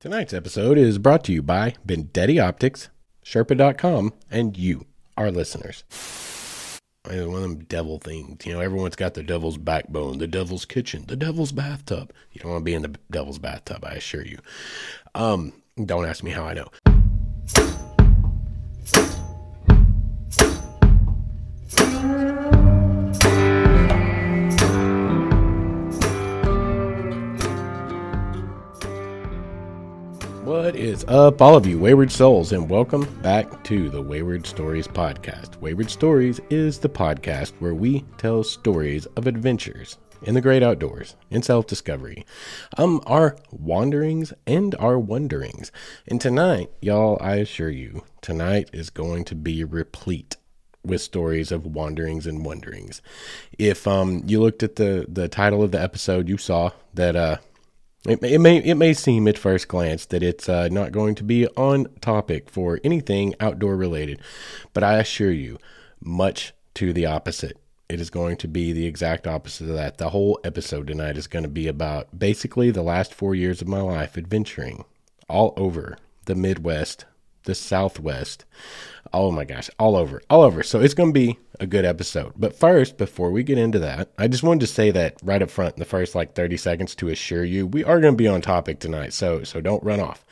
Tonight's episode is brought to you by Vendetti Optics, Sherpa.com, and you, our listeners. It's one of them devil things. You know, everyone's got the devil's backbone, the devil's kitchen, the devil's bathtub. You don't want to be in the devil's bathtub, I assure you. Um, don't ask me how I know. Is up, all of you wayward souls, and welcome back to the Wayward Stories podcast. Wayward Stories is the podcast where we tell stories of adventures in the great outdoors, in self discovery, um, our wanderings and our wonderings. And tonight, y'all, I assure you, tonight is going to be replete with stories of wanderings and wonderings. If um you looked at the the title of the episode, you saw that uh it, it may it may seem at first glance that it's uh, not going to be on topic for anything outdoor related, but I assure you, much to the opposite. It is going to be the exact opposite of that. The whole episode tonight is going to be about basically the last four years of my life adventuring all over the Midwest, the Southwest. Oh my gosh, all over, all over. So it's going to be a good episode. But first, before we get into that, I just wanted to say that right up front in the first like 30 seconds to assure you we are going to be on topic tonight. So so don't run off.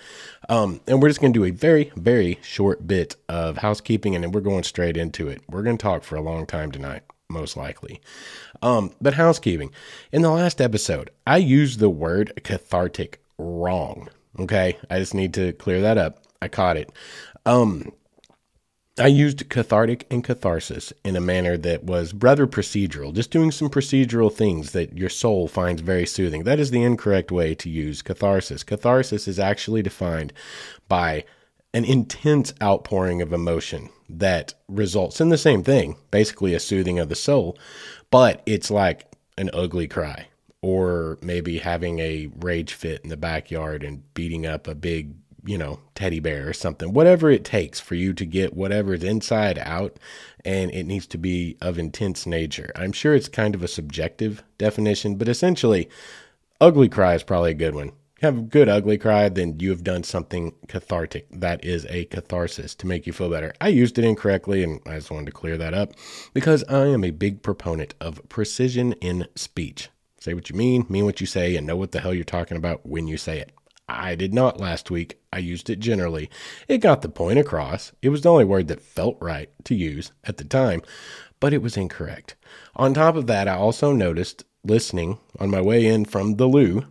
Um, and we're just going to do a very very short bit of housekeeping, and then we're going straight into it. We're going to talk for a long time tonight. Most likely. Um, but housekeeping. In the last episode, I used the word cathartic wrong. Okay. I just need to clear that up. I caught it. Um, I used cathartic and catharsis in a manner that was rather procedural, just doing some procedural things that your soul finds very soothing. That is the incorrect way to use catharsis. Catharsis is actually defined by an intense outpouring of emotion that results in the same thing, basically a soothing of the soul, but it's like an ugly cry or maybe having a rage fit in the backyard and beating up a big you know, teddy bear or something, whatever it takes for you to get whatever's inside out, and it needs to be of intense nature. I'm sure it's kind of a subjective definition, but essentially, ugly cry is probably a good one. Have a good ugly cry, then you have done something cathartic. That is a catharsis to make you feel better. I used it incorrectly, and I just wanted to clear that up because I am a big proponent of precision in speech. Say what you mean, mean what you say, and know what the hell you're talking about when you say it. I did not last week. I used it generally. It got the point across. It was the only word that felt right to use at the time, but it was incorrect. On top of that, I also noticed listening on my way in from the Lou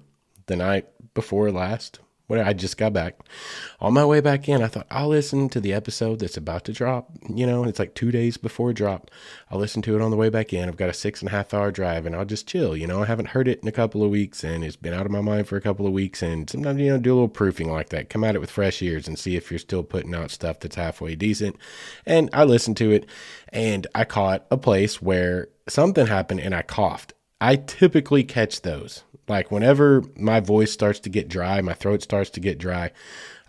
the night before last, when I just got back. On my way back in, I thought I'll listen to the episode that's about to drop. You know, it's like two days before drop. I'll listen to it on the way back in. I've got a six and a half hour drive and I'll just chill. You know, I haven't heard it in a couple of weeks and it's been out of my mind for a couple of weeks. And sometimes, you know, do a little proofing like that. Come at it with fresh ears and see if you're still putting out stuff that's halfway decent. And I listened to it and I caught a place where something happened and I coughed. I typically catch those like whenever my voice starts to get dry, my throat starts to get dry,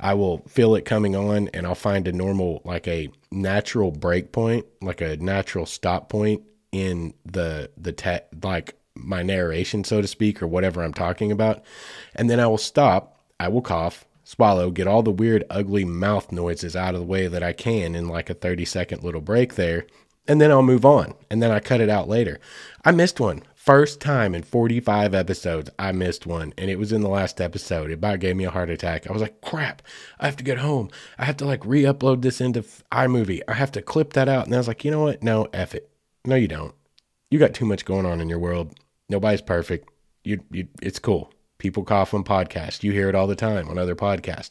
I will feel it coming on and I'll find a normal, like a natural break point, like a natural stop point in the, the, te- like my narration, so to speak, or whatever I'm talking about. And then I will stop, I will cough, swallow, get all the weird, ugly mouth noises out of the way that I can in like a 30 second little break there. And then I'll move on. And then I cut it out later. I missed one first time in 45 episodes I missed one, and it was in the last episode. It about gave me a heart attack. I was like, crap, I have to get home. I have to like re upload this into iMovie. I have to clip that out. And I was like, you know what? No, F it. No, you don't. You got too much going on in your world. Nobody's perfect. You, you, it's cool. People cough on podcasts. You hear it all the time on other podcasts.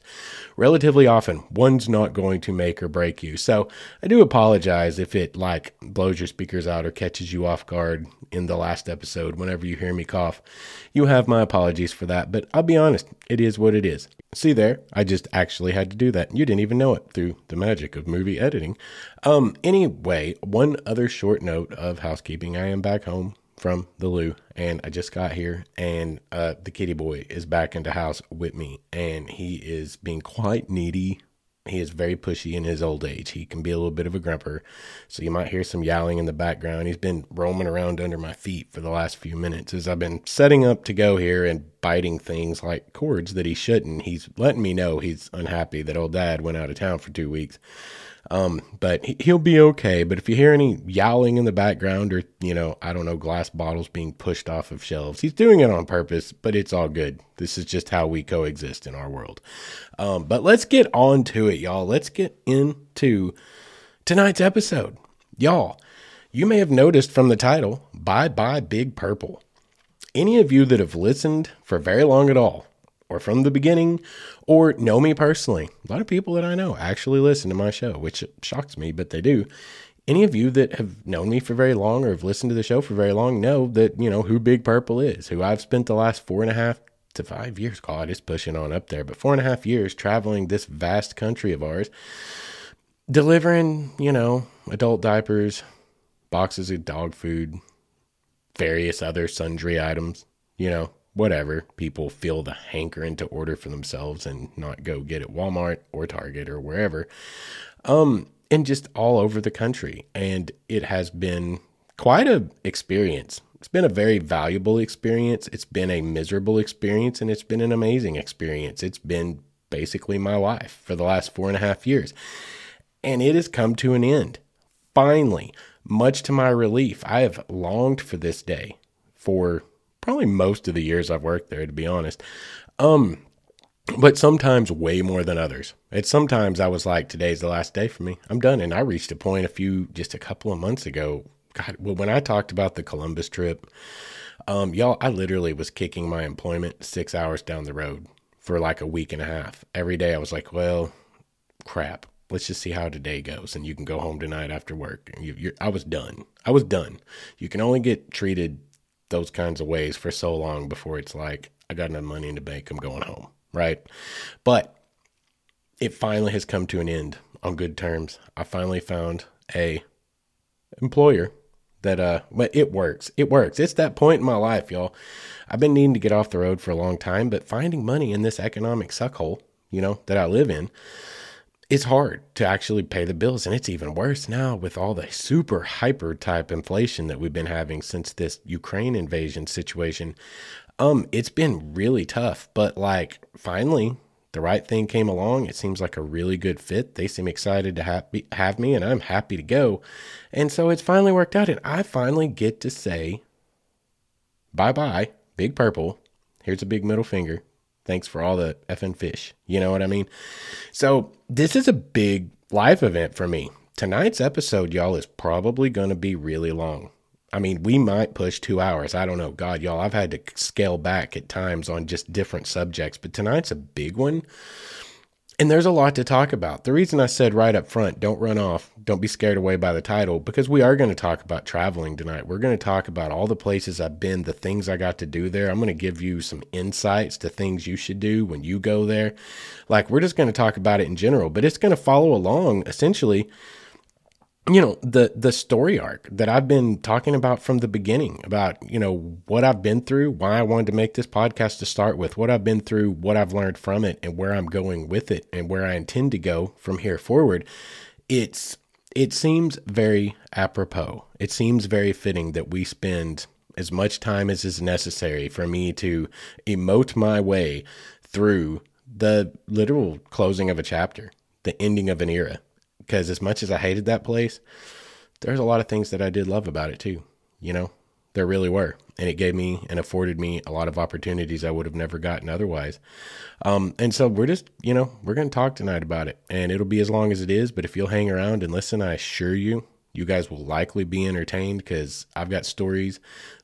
Relatively often, one's not going to make or break you. So I do apologize if it like blows your speakers out or catches you off guard in the last episode whenever you hear me cough. You have my apologies for that, but I'll be honest, it is what it is. See there, I just actually had to do that. You didn't even know it through the magic of movie editing. Um anyway, one other short note of housekeeping. I am back home from the Lou and I just got here and uh, the kitty boy is back in the house with me and he is being quite needy. He is very pushy in his old age. He can be a little bit of a grumper. So you might hear some yowling in the background. He's been roaming around under my feet for the last few minutes as I've been setting up to go here and biting things like cords that he shouldn't. He's letting me know he's unhappy that old dad went out of town for two weeks. Um, but he'll be okay. But if you hear any yowling in the background or, you know, I don't know, glass bottles being pushed off of shelves, he's doing it on purpose, but it's all good. This is just how we coexist in our world. Um, but let's get on to it, y'all. Let's get into tonight's episode. Y'all, you may have noticed from the title, Bye Bye Big Purple. Any of you that have listened for very long at all, or from the beginning or know me personally. A lot of people that I know actually listen to my show, which shocks me, but they do. Any of you that have known me for very long or have listened to the show for very long know that, you know, who Big Purple is, who I've spent the last four and a half to five years, God, it's pushing on up there, but four and a half years traveling this vast country of ours, delivering, you know, adult diapers, boxes of dog food, various other sundry items, you know, whatever people feel the hankering to order for themselves and not go get at Walmart or Target or wherever. Um, and just all over the country. And it has been quite a experience. It's been a very valuable experience. It's been a miserable experience and it's been an amazing experience. It's been basically my life for the last four and a half years. And it has come to an end. Finally, much to my relief, I have longed for this day for probably most of the years I've worked there, to be honest. Um, but sometimes way more than others. It's sometimes I was like, today's the last day for me. I'm done. And I reached a point a few, just a couple of months ago. God, well, when I talked about the Columbus trip, um, y'all, I literally was kicking my employment six hours down the road for like a week and a half. Every day I was like, well, crap. Let's just see how today goes. And you can go home tonight after work. You, I was done. I was done. You can only get treated those kinds of ways for so long before it's like, I got enough money in the bank, I'm going home, right? But it finally has come to an end on good terms. I finally found a employer that uh but it works. It works. It's that point in my life, y'all. I've been needing to get off the road for a long time, but finding money in this economic suckhole, you know, that I live in, it's hard to actually pay the bills. And it's even worse now with all the super hyper type inflation that we've been having since this Ukraine invasion situation. Um, it's been really tough, but like finally the right thing came along. It seems like a really good fit. They seem excited to have, have me, and I'm happy to go. And so it's finally worked out, and I finally get to say bye bye, Big Purple. Here's a big middle finger. Thanks for all the effing fish. You know what I mean? So, this is a big life event for me. Tonight's episode, y'all, is probably going to be really long. I mean, we might push two hours. I don't know. God, y'all, I've had to scale back at times on just different subjects, but tonight's a big one. And there's a lot to talk about. The reason I said right up front, don't run off, don't be scared away by the title, because we are going to talk about traveling tonight. We're going to talk about all the places I've been, the things I got to do there. I'm going to give you some insights to things you should do when you go there. Like, we're just going to talk about it in general, but it's going to follow along essentially you know the the story arc that I've been talking about from the beginning about you know what I've been through, why I wanted to make this podcast to start with, what I've been through, what I've learned from it, and where I'm going with it, and where I intend to go from here forward. It's it seems very apropos. It seems very fitting that we spend as much time as is necessary for me to emote my way through the literal closing of a chapter, the ending of an era because as much as I hated that place, there's a lot of things that I did love about it too. You know, there really were. And it gave me and afforded me a lot of opportunities I would have never gotten otherwise. Um, and so we're just, you know, we're going to talk tonight about it. And it'll be as long as it is. But if you'll hang around and listen, I assure you, you guys will likely be entertained because I've got stories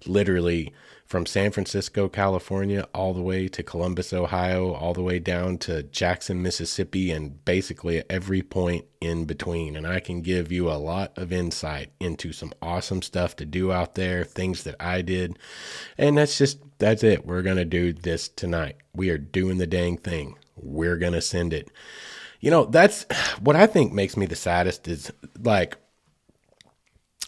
literally from San Francisco, California, all the way to Columbus, Ohio, all the way down to Jackson, Mississippi, and basically every point in between. And I can give you a lot of insight into some awesome stuff to do out there, things that I did. And that's just, that's it. We're going to do this tonight. We are doing the dang thing. We're going to send it. You know, that's what I think makes me the saddest is like,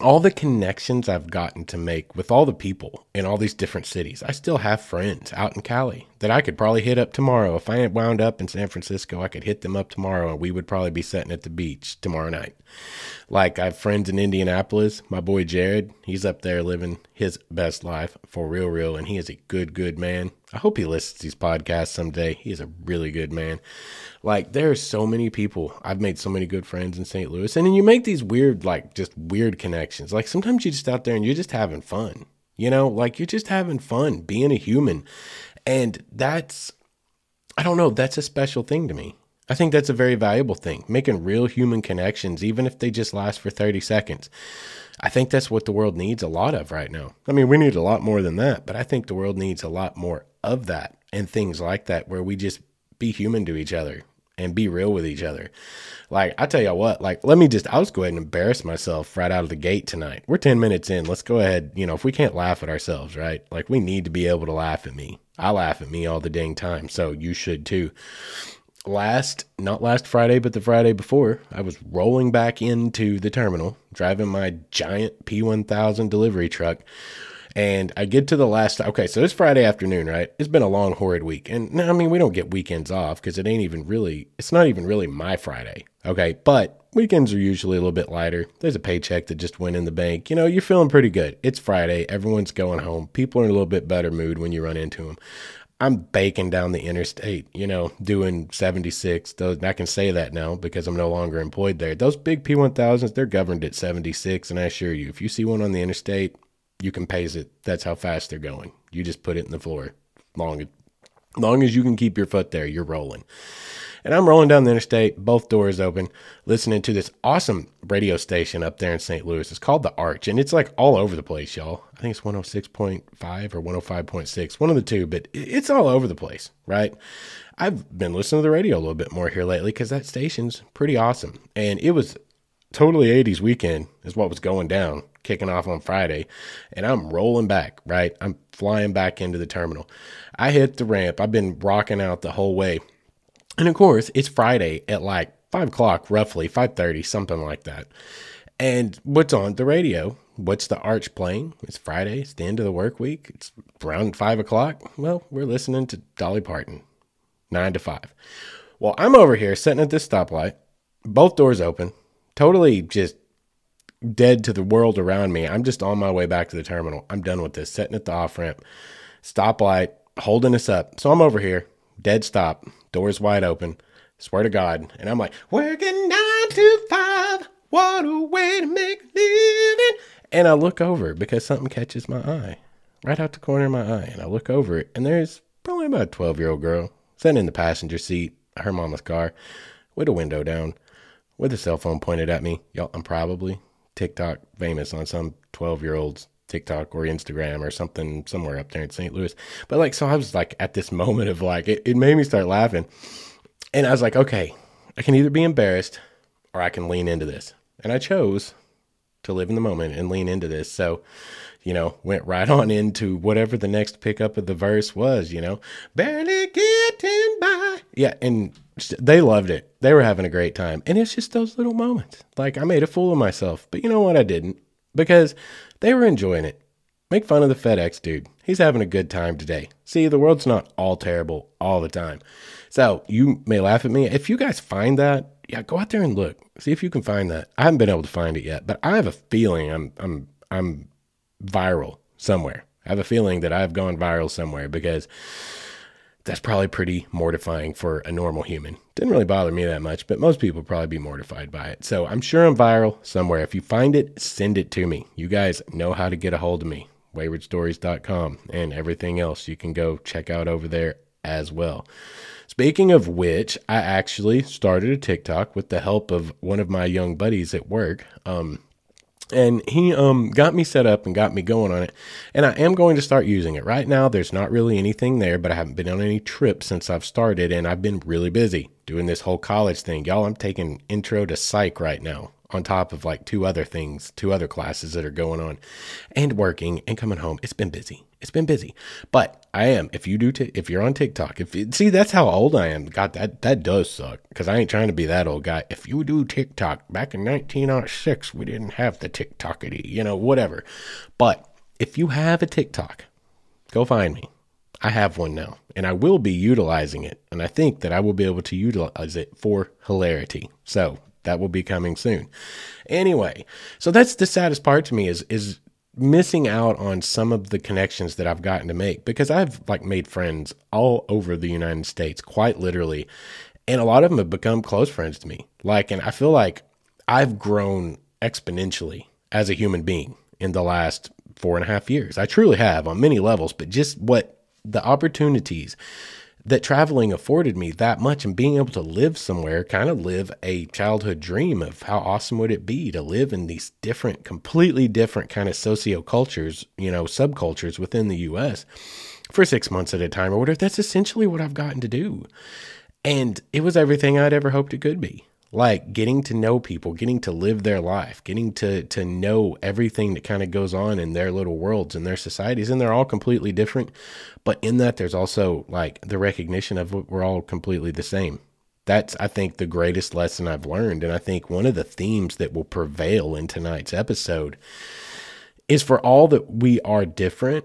all the connections I've gotten to make with all the people in all these different cities. I still have friends out in Cali that I could probably hit up tomorrow. If I had wound up in San Francisco, I could hit them up tomorrow and we would probably be sitting at the beach tomorrow night. Like I have friends in Indianapolis. My boy Jared, he's up there living his best life for real, real, and he is a good, good man. I hope he listens to these podcasts someday. He is a really good man. Like there are so many people. I've made so many good friends in St. Louis, and then you make these weird, like just weird connections. Like sometimes you're just out there and you're just having fun. You know, like you're just having fun being a human. And that's, I don't know, that's a special thing to me. I think that's a very valuable thing, making real human connections, even if they just last for 30 seconds. I think that's what the world needs a lot of right now. I mean, we need a lot more than that, but I think the world needs a lot more of that and things like that where we just be human to each other and be real with each other. Like, I tell you what, like, let me just, I'll just go ahead and embarrass myself right out of the gate tonight. We're 10 minutes in. Let's go ahead. You know, if we can't laugh at ourselves, right? Like, we need to be able to laugh at me. I laugh at me all the dang time. So you should too. Last, not last Friday, but the Friday before, I was rolling back into the terminal, driving my giant P1000 delivery truck and I get to the last. Okay, so it's Friday afternoon, right? It's been a long, horrid week, and I mean we don't get weekends off because it ain't even really. It's not even really my Friday. Okay, but weekends are usually a little bit lighter. There's a paycheck that just went in the bank. You know, you're feeling pretty good. It's Friday. Everyone's going home. People are in a little bit better mood when you run into them. I'm baking down the interstate, you know, doing 76. Those, I can say that now because I'm no longer employed there. Those big P1000s, they're governed at 76. And I assure you, if you see one on the interstate, you can pace it. That's how fast they're going. You just put it in the floor. Long, long as you can keep your foot there, you're rolling. And I'm rolling down the interstate, both doors open, listening to this awesome radio station up there in St. Louis. It's called The Arch, and it's like all over the place, y'all. I think it's 106.5 or 105.6, one of the two, but it's all over the place, right? I've been listening to the radio a little bit more here lately because that station's pretty awesome. And it was totally 80s weekend, is what was going down kicking off on Friday, and I'm rolling back, right? I'm flying back into the terminal. I hit the ramp. I've been rocking out the whole way. And of course, it's Friday at like five o'clock, roughly, 5:30, something like that. And what's on the radio? What's the arch playing? It's Friday, it's the end of the work week. It's around five o'clock. Well, we're listening to Dolly Parton, nine to five. Well, I'm over here sitting at this stoplight, both doors open, totally just dead to the world around me. I'm just on my way back to the terminal. I'm done with this. Sitting at the off ramp, stoplight, holding us up. So I'm over here, dead stop, doors wide open. Swear to God. And I'm like, working nine to five. What a way to make a living. And I look over because something catches my eye right out the corner of my eye. And I look over it, and there's probably about a 12 year old girl sitting in the passenger seat, her mama's car, with a window down, with a cell phone pointed at me. Y'all, I'm probably TikTok famous on some 12 year old's TikTok or Instagram or something somewhere up there in St. Louis. But like, so I was like at this moment of like, it, it made me start laughing. And I was like, okay, I can either be embarrassed or I can lean into this. And I chose to live in the moment and lean into this. So, you know, went right on into whatever the next pickup of the verse was, you know, barely getting by. Yeah. And they loved it. They were having a great time. And it's just those little moments. Like I made a fool of myself, but you know what? I didn't because they were enjoying it. Make fun of the FedEx dude. He's having a good time today. See, the world's not all terrible all the time. So you may laugh at me. If you guys find that, yeah, go out there and look. See if you can find that. I haven't been able to find it yet, but I have a feeling I'm I'm I'm viral somewhere. I have a feeling that I've gone viral somewhere because that's probably pretty mortifying for a normal human. Didn't really bother me that much, but most people probably be mortified by it. So I'm sure I'm viral somewhere. If you find it, send it to me. You guys know how to get a hold of me. WaywardStories.com and everything else you can go check out over there as well. Speaking of which, I actually started a TikTok with the help of one of my young buddies at work. Um, and he um got me set up and got me going on it. And i am going to start using it. Right now there's not really anything there but i haven't been on any trips since i've started and i've been really busy doing this whole college thing. Y'all i'm taking intro to psych right now on top of like two other things two other classes that are going on and working and coming home it's been busy it's been busy, but I am. If you do, t- if you're on TikTok, if you, see that's how old I am. God, that that does suck because I ain't trying to be that old guy. If you do TikTok back in 1906, we didn't have the TikTokity, you know, whatever. But if you have a TikTok, go find me. I have one now, and I will be utilizing it. And I think that I will be able to utilize it for hilarity. So that will be coming soon. Anyway, so that's the saddest part to me is is missing out on some of the connections that I've gotten to make because I've like made friends all over the United States, quite literally. And a lot of them have become close friends to me. Like, and I feel like I've grown exponentially as a human being in the last four and a half years. I truly have on many levels, but just what the opportunities that traveling afforded me that much and being able to live somewhere, kind of live a childhood dream of how awesome would it be to live in these different, completely different kind of socio cultures, you know, subcultures within the US for six months at a time or whatever. That's essentially what I've gotten to do. And it was everything I'd ever hoped it could be like getting to know people, getting to live their life, getting to to know everything that kind of goes on in their little worlds and their societies, and they're all completely different. But in that, there's also like the recognition of we're all completely the same. That's I think the greatest lesson I've learned, and I think one of the themes that will prevail in tonight's episode is for all that we are different,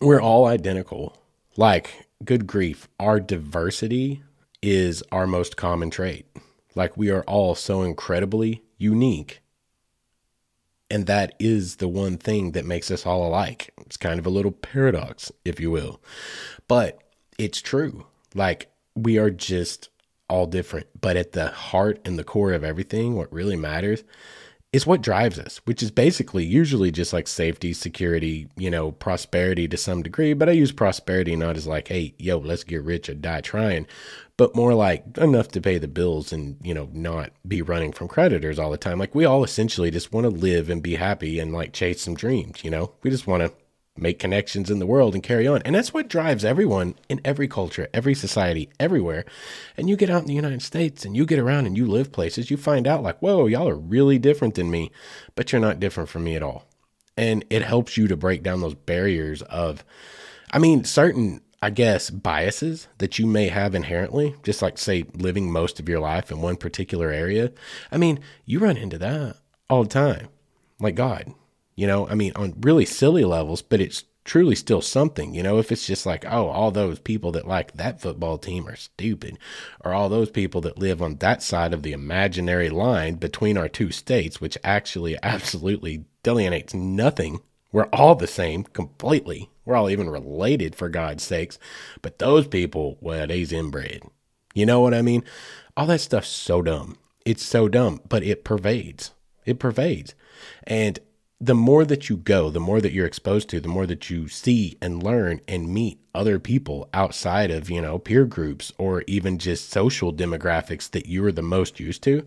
we're all identical. Like good grief, our diversity is our most common trait like we are all so incredibly unique. And that is the one thing that makes us all alike. It's kind of a little paradox, if you will. But it's true. Like we are just all different. But at the heart and the core of everything, what really matters is what drives us, which is basically usually just like safety, security, you know, prosperity to some degree. But I use prosperity not as like, hey, yo, let's get rich or die trying, but more like enough to pay the bills and, you know, not be running from creditors all the time. Like we all essentially just want to live and be happy and like chase some dreams, you know? We just want to make connections in the world and carry on. And that's what drives everyone in every culture, every society, everywhere. And you get out in the United States and you get around and you live places, you find out like, whoa, y'all are really different than me, but you're not different from me at all. And it helps you to break down those barriers of, I mean, certain I guess, biases that you may have inherently, just like, say, living most of your life in one particular area. I mean, you run into that all the time. Like, God, you know, I mean, on really silly levels, but it's truly still something. You know, if it's just like, oh, all those people that like that football team are stupid, or all those people that live on that side of the imaginary line between our two states, which actually absolutely delineates nothing. We're all the same completely we're all even related for God's sakes. But those people, well, they's inbred. You know what I mean? All that stuff's so dumb. It's so dumb, but it pervades. It pervades. And the more that you go, the more that you're exposed to, the more that you see and learn and meet other people outside of, you know, peer groups or even just social demographics that you are the most used to,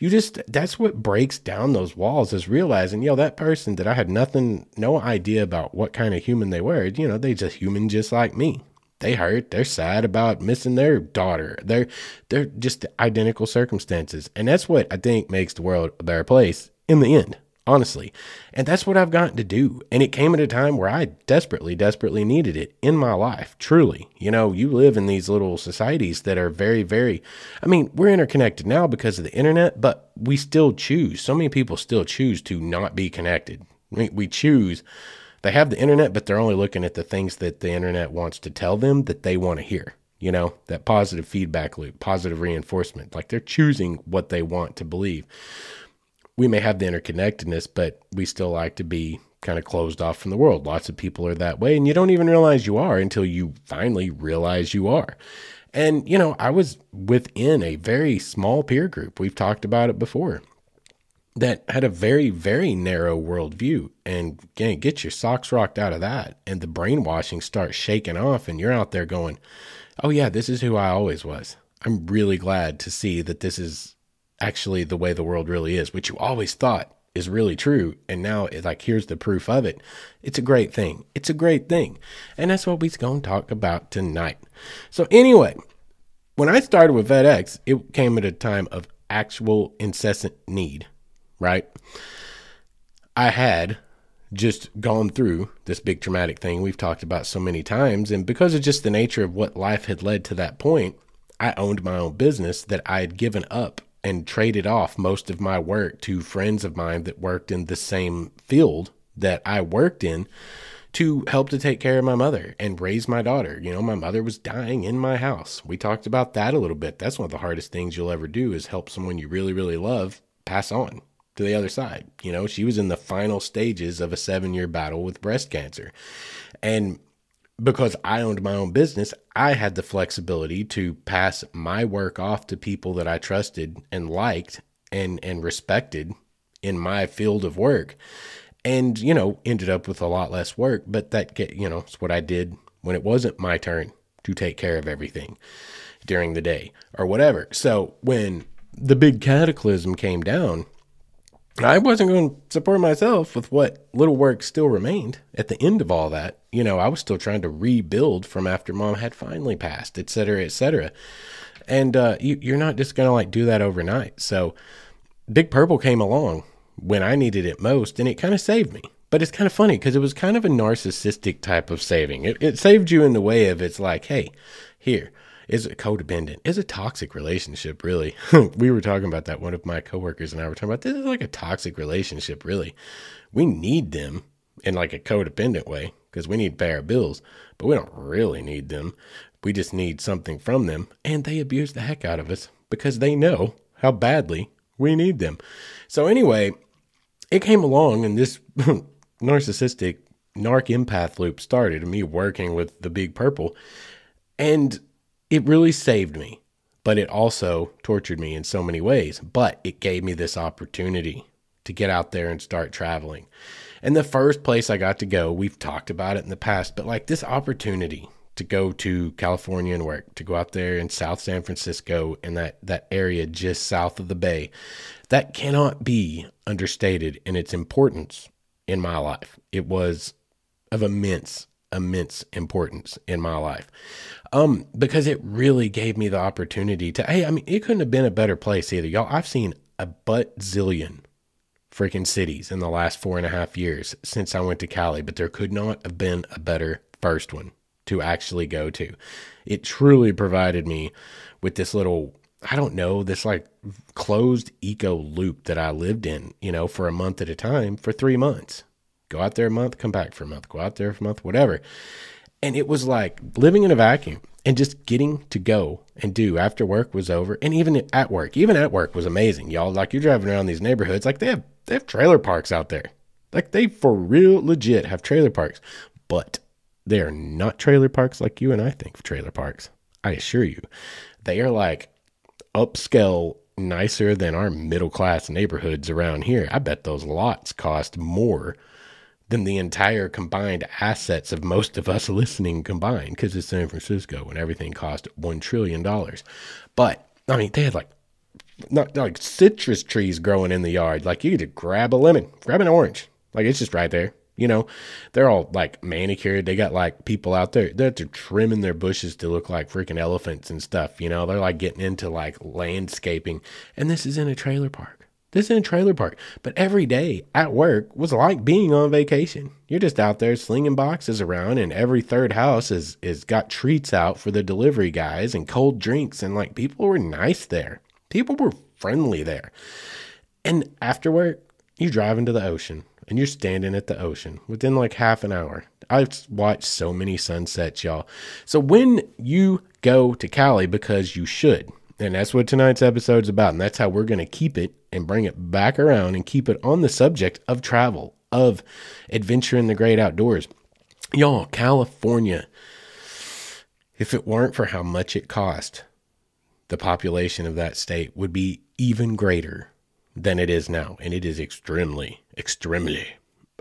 you just, that's what breaks down those walls is realizing, yo, that person that I had nothing, no idea about what kind of human they were, you know, they just human just like me. They hurt, they're sad about missing their daughter. They're, they're just identical circumstances. And that's what I think makes the world a better place in the end honestly. And that's what I've gotten to do. And it came at a time where I desperately, desperately needed it in my life. Truly. You know, you live in these little societies that are very, very, I mean, we're interconnected now because of the internet, but we still choose. So many people still choose to not be connected. We, we choose, they have the internet, but they're only looking at the things that the internet wants to tell them that they want to hear you know, that positive feedback loop, positive reinforcement. Like they're choosing what they want to believe we may have the interconnectedness, but we still like to be kind of closed off from the world. Lots of people are that way, and you don't even realize you are until you finally realize you are. And, you know, I was within a very small peer group. We've talked about it before that had a very, very narrow worldview. And again, get your socks rocked out of that. And the brainwashing starts shaking off, and you're out there going, oh, yeah, this is who I always was. I'm really glad to see that this is actually the way the world really is, which you always thought is really true. And now like, here's the proof of it. It's a great thing. It's a great thing. And that's what we're going to talk about tonight. So, anyway, when I started with FedEx, it came at a time of actual incessant need, right? I had just gone through this big traumatic thing we've talked about so many times. And because of just the nature of what life had led to that point, I owned my own business that I had given up and traded off most of my work to friends of mine that worked in the same field that I worked in to help to take care of my mother and raise my daughter. You know, my mother was dying in my house. We talked about that a little bit. That's one of the hardest things you'll ever do is help someone you really, really love pass on to the other side. You know, she was in the final stages of a seven year battle with breast cancer. And because I owned my own business, I had the flexibility to pass my work off to people that I trusted and liked and and respected in my field of work. And, you know, ended up with a lot less work, but that you know, it's what I did when it wasn't my turn to take care of everything during the day or whatever. So, when the big cataclysm came down, I wasn't going to support myself with what little work still remained at the end of all that. You know, I was still trying to rebuild from after mom had finally passed, et cetera, et cetera. And uh, you, you're not just going to like do that overnight. So Big Purple came along when I needed it most, and it kind of saved me. But it's kind of funny because it was kind of a narcissistic type of saving. It, it saved you in the way of it's like, hey, here, is a codependent? Is a toxic relationship really? We were talking about that. One of my coworkers and i were talking about this is like a toxic relationship really. We need them in like a codependent way because we need to pay our bills but we don't really need them. We just need something from them and they abuse the heck out of us because they know how badly we need them. So anyway it came along and this narcissistic narc empath loop started me working with the big purple and it really saved me, but it also tortured me in so many ways. But it gave me this opportunity to get out there and start traveling. And the first place I got to go, we've talked about it in the past, but like this opportunity to go to California and work, to go out there in South San Francisco and that, that area just south of the bay, that cannot be understated in its importance in my life. It was of immense immense importance in my life. Um, because it really gave me the opportunity to, hey, I mean, it couldn't have been a better place either. Y'all, I've seen a butt zillion freaking cities in the last four and a half years since I went to Cali, but there could not have been a better first one to actually go to. It truly provided me with this little, I don't know, this like closed eco loop that I lived in, you know, for a month at a time for three months. Go out there a month, come back for a month, go out there for a month, whatever. And it was like living in a vacuum and just getting to go and do after work was over. And even at work, even at work was amazing, y'all. Like you're driving around these neighborhoods, like they have they have trailer parks out there. Like they for real legit have trailer parks. But they are not trailer parks like you and I think of trailer parks. I assure you. They are like upscale nicer than our middle class neighborhoods around here. I bet those lots cost more than the entire combined assets of most of us listening combined because it's San Francisco and everything cost $1 trillion. But, I mean, they had like, not like citrus trees growing in the yard. Like you could grab a lemon, grab an orange. Like it's just right there. You know, they're all like manicured. They got like people out there they're trimming their bushes to look like freaking elephants and stuff. You know, they're like getting into like landscaping. And this is in a trailer park. This is in a trailer park. But every day at work was like being on vacation. You're just out there slinging boxes around, and every third house is is got treats out for the delivery guys and cold drinks, and like people were nice there. People were friendly there. And after work, you drive into the ocean and you're standing at the ocean within like half an hour. I've watched so many sunsets, y'all. So when you go to Cali, because you should, and that's what tonight's episode is about. And that's how we're going to keep it and bring it back around and keep it on the subject of travel, of adventure in the great outdoors. Y'all, California, if it weren't for how much it cost, the population of that state would be even greater than it is now. And it is extremely, extremely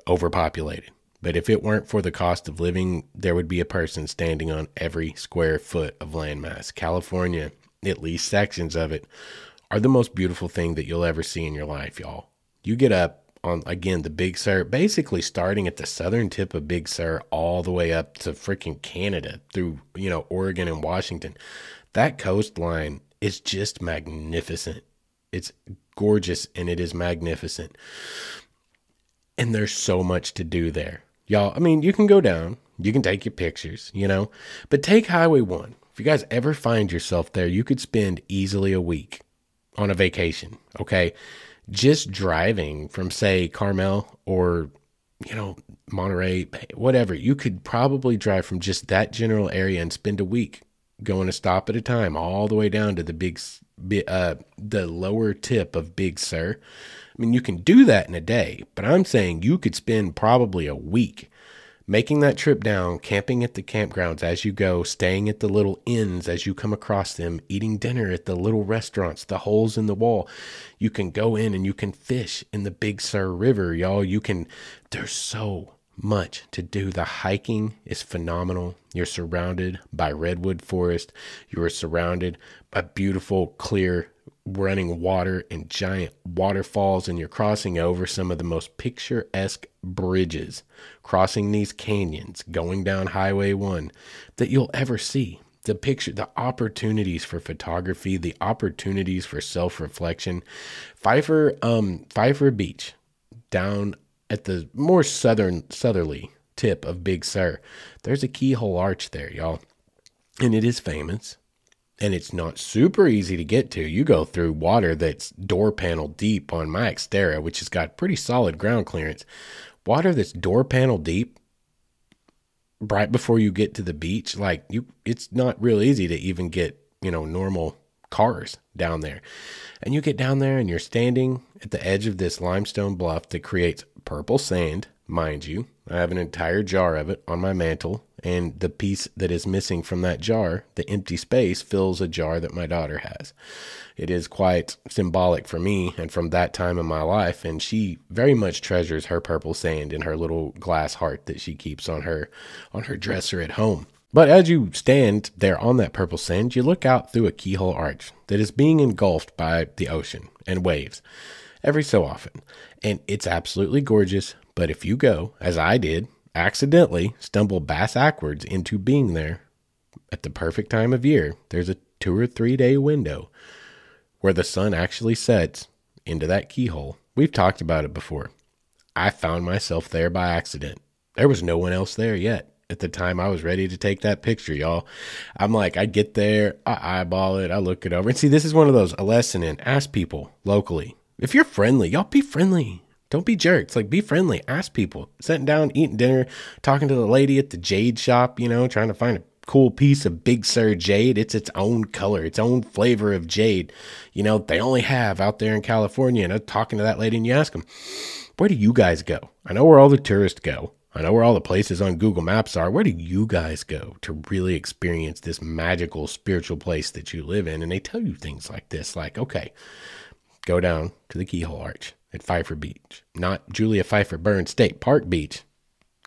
overpopulated. But if it weren't for the cost of living, there would be a person standing on every square foot of landmass. California at least sections of it, are the most beautiful thing that you'll ever see in your life, y'all. You get up on again the Big Sur, basically starting at the southern tip of Big Sur all the way up to freaking Canada through, you know, Oregon and Washington. That coastline is just magnificent. It's gorgeous and it is magnificent. And there's so much to do there. Y'all, I mean, you can go down, you can take your pictures, you know, but take Highway 1 if you guys ever find yourself there, you could spend easily a week on a vacation, okay? Just driving from, say, Carmel or you know, Monterey, whatever. You could probably drive from just that general area and spend a week going a stop at a time all the way down to the big, uh, the lower tip of Big Sur. I mean, you can do that in a day, but I'm saying you could spend probably a week making that trip down, camping at the campgrounds as you go, staying at the little inns as you come across them, eating dinner at the little restaurants, the holes in the wall. You can go in and you can fish in the Big Sur River, y'all. You can, there's so much to do. The hiking is phenomenal. You're surrounded by redwood forest. You are surrounded by beautiful, clear running water and giant waterfalls, and you're crossing over some of the most picturesque bridges, crossing these canyons, going down Highway 1 that you'll ever see. The picture, the opportunities for photography, the opportunities for self reflection. Pfeiffer, um, Pfeiffer Beach, down at the more southern, southerly tip of Big Sur, there's a keyhole arch there, y'all. And it is famous and it's not super easy to get to. You go through water that's door panel deep on my Xterra, which has got pretty solid ground clearance. Water that's door panel deep right before you get to the beach, like you it's not real easy to even get, you know, normal cars down there. And you get down there and you're standing at the edge of this limestone bluff that creates purple sand, mind you. I have an entire jar of it on my mantle and the piece that is missing from that jar, the empty space, fills a jar that my daughter has. It is quite symbolic for me and from that time in my life, and she very much treasures her purple sand in her little glass heart that she keeps on her on her dresser at home. But as you stand there on that purple sand, you look out through a keyhole arch that is being engulfed by the ocean and waves every so often. And it's absolutely gorgeous. But if you go, as I did, accidentally stumble bass backwards into being there at the perfect time of year, there's a two or three day window where the sun actually sets into that keyhole. We've talked about it before. I found myself there by accident. There was no one else there yet at the time I was ready to take that picture, y'all. I'm like, I get there, I eyeball it, I look it over. And see, this is one of those a lesson in ask people locally. If you're friendly, y'all be friendly. Don't be jerks. Like, be friendly. Ask people. Sitting down, eating dinner, talking to the lady at the jade shop, you know, trying to find a cool piece of Big Sur jade. It's its own color, its own flavor of jade. You know, they only have out there in California. And I'm talking to that lady, and you ask them, where do you guys go? I know where all the tourists go. I know where all the places on Google Maps are. Where do you guys go to really experience this magical spiritual place that you live in? And they tell you things like this like, okay, go down to the Keyhole Arch at Pfeiffer Beach, not Julia Pfeiffer Burns State Park Beach.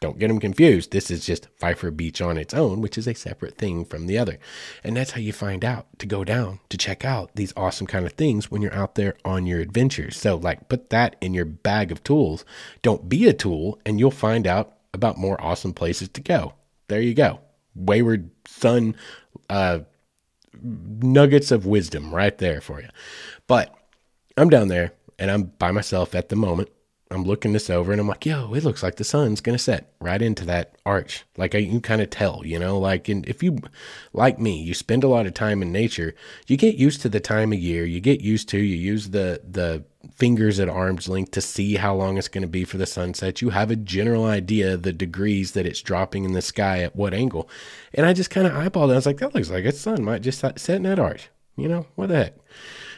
Don't get them confused. This is just Pfeiffer Beach on its own, which is a separate thing from the other. And that's how you find out to go down to check out these awesome kind of things when you're out there on your adventures. So, like, put that in your bag of tools. Don't be a tool, and you'll find out about more awesome places to go. There you go. Wayward Son uh, nuggets of wisdom right there for you. But I'm down there and I'm by myself at the moment. I'm looking this over and I'm like, yo, it looks like the sun's going to set right into that arch. Like I, you kind of tell, you know, like and if you, like me, you spend a lot of time in nature, you get used to the time of year. You get used to, you use the, the fingers at arm's length to see how long it's going to be for the sunset. You have a general idea the degrees that it's dropping in the sky at what angle. And I just kind of eyeballed it. I was like, that looks like it's sun might just set in that arch. You know, what the heck?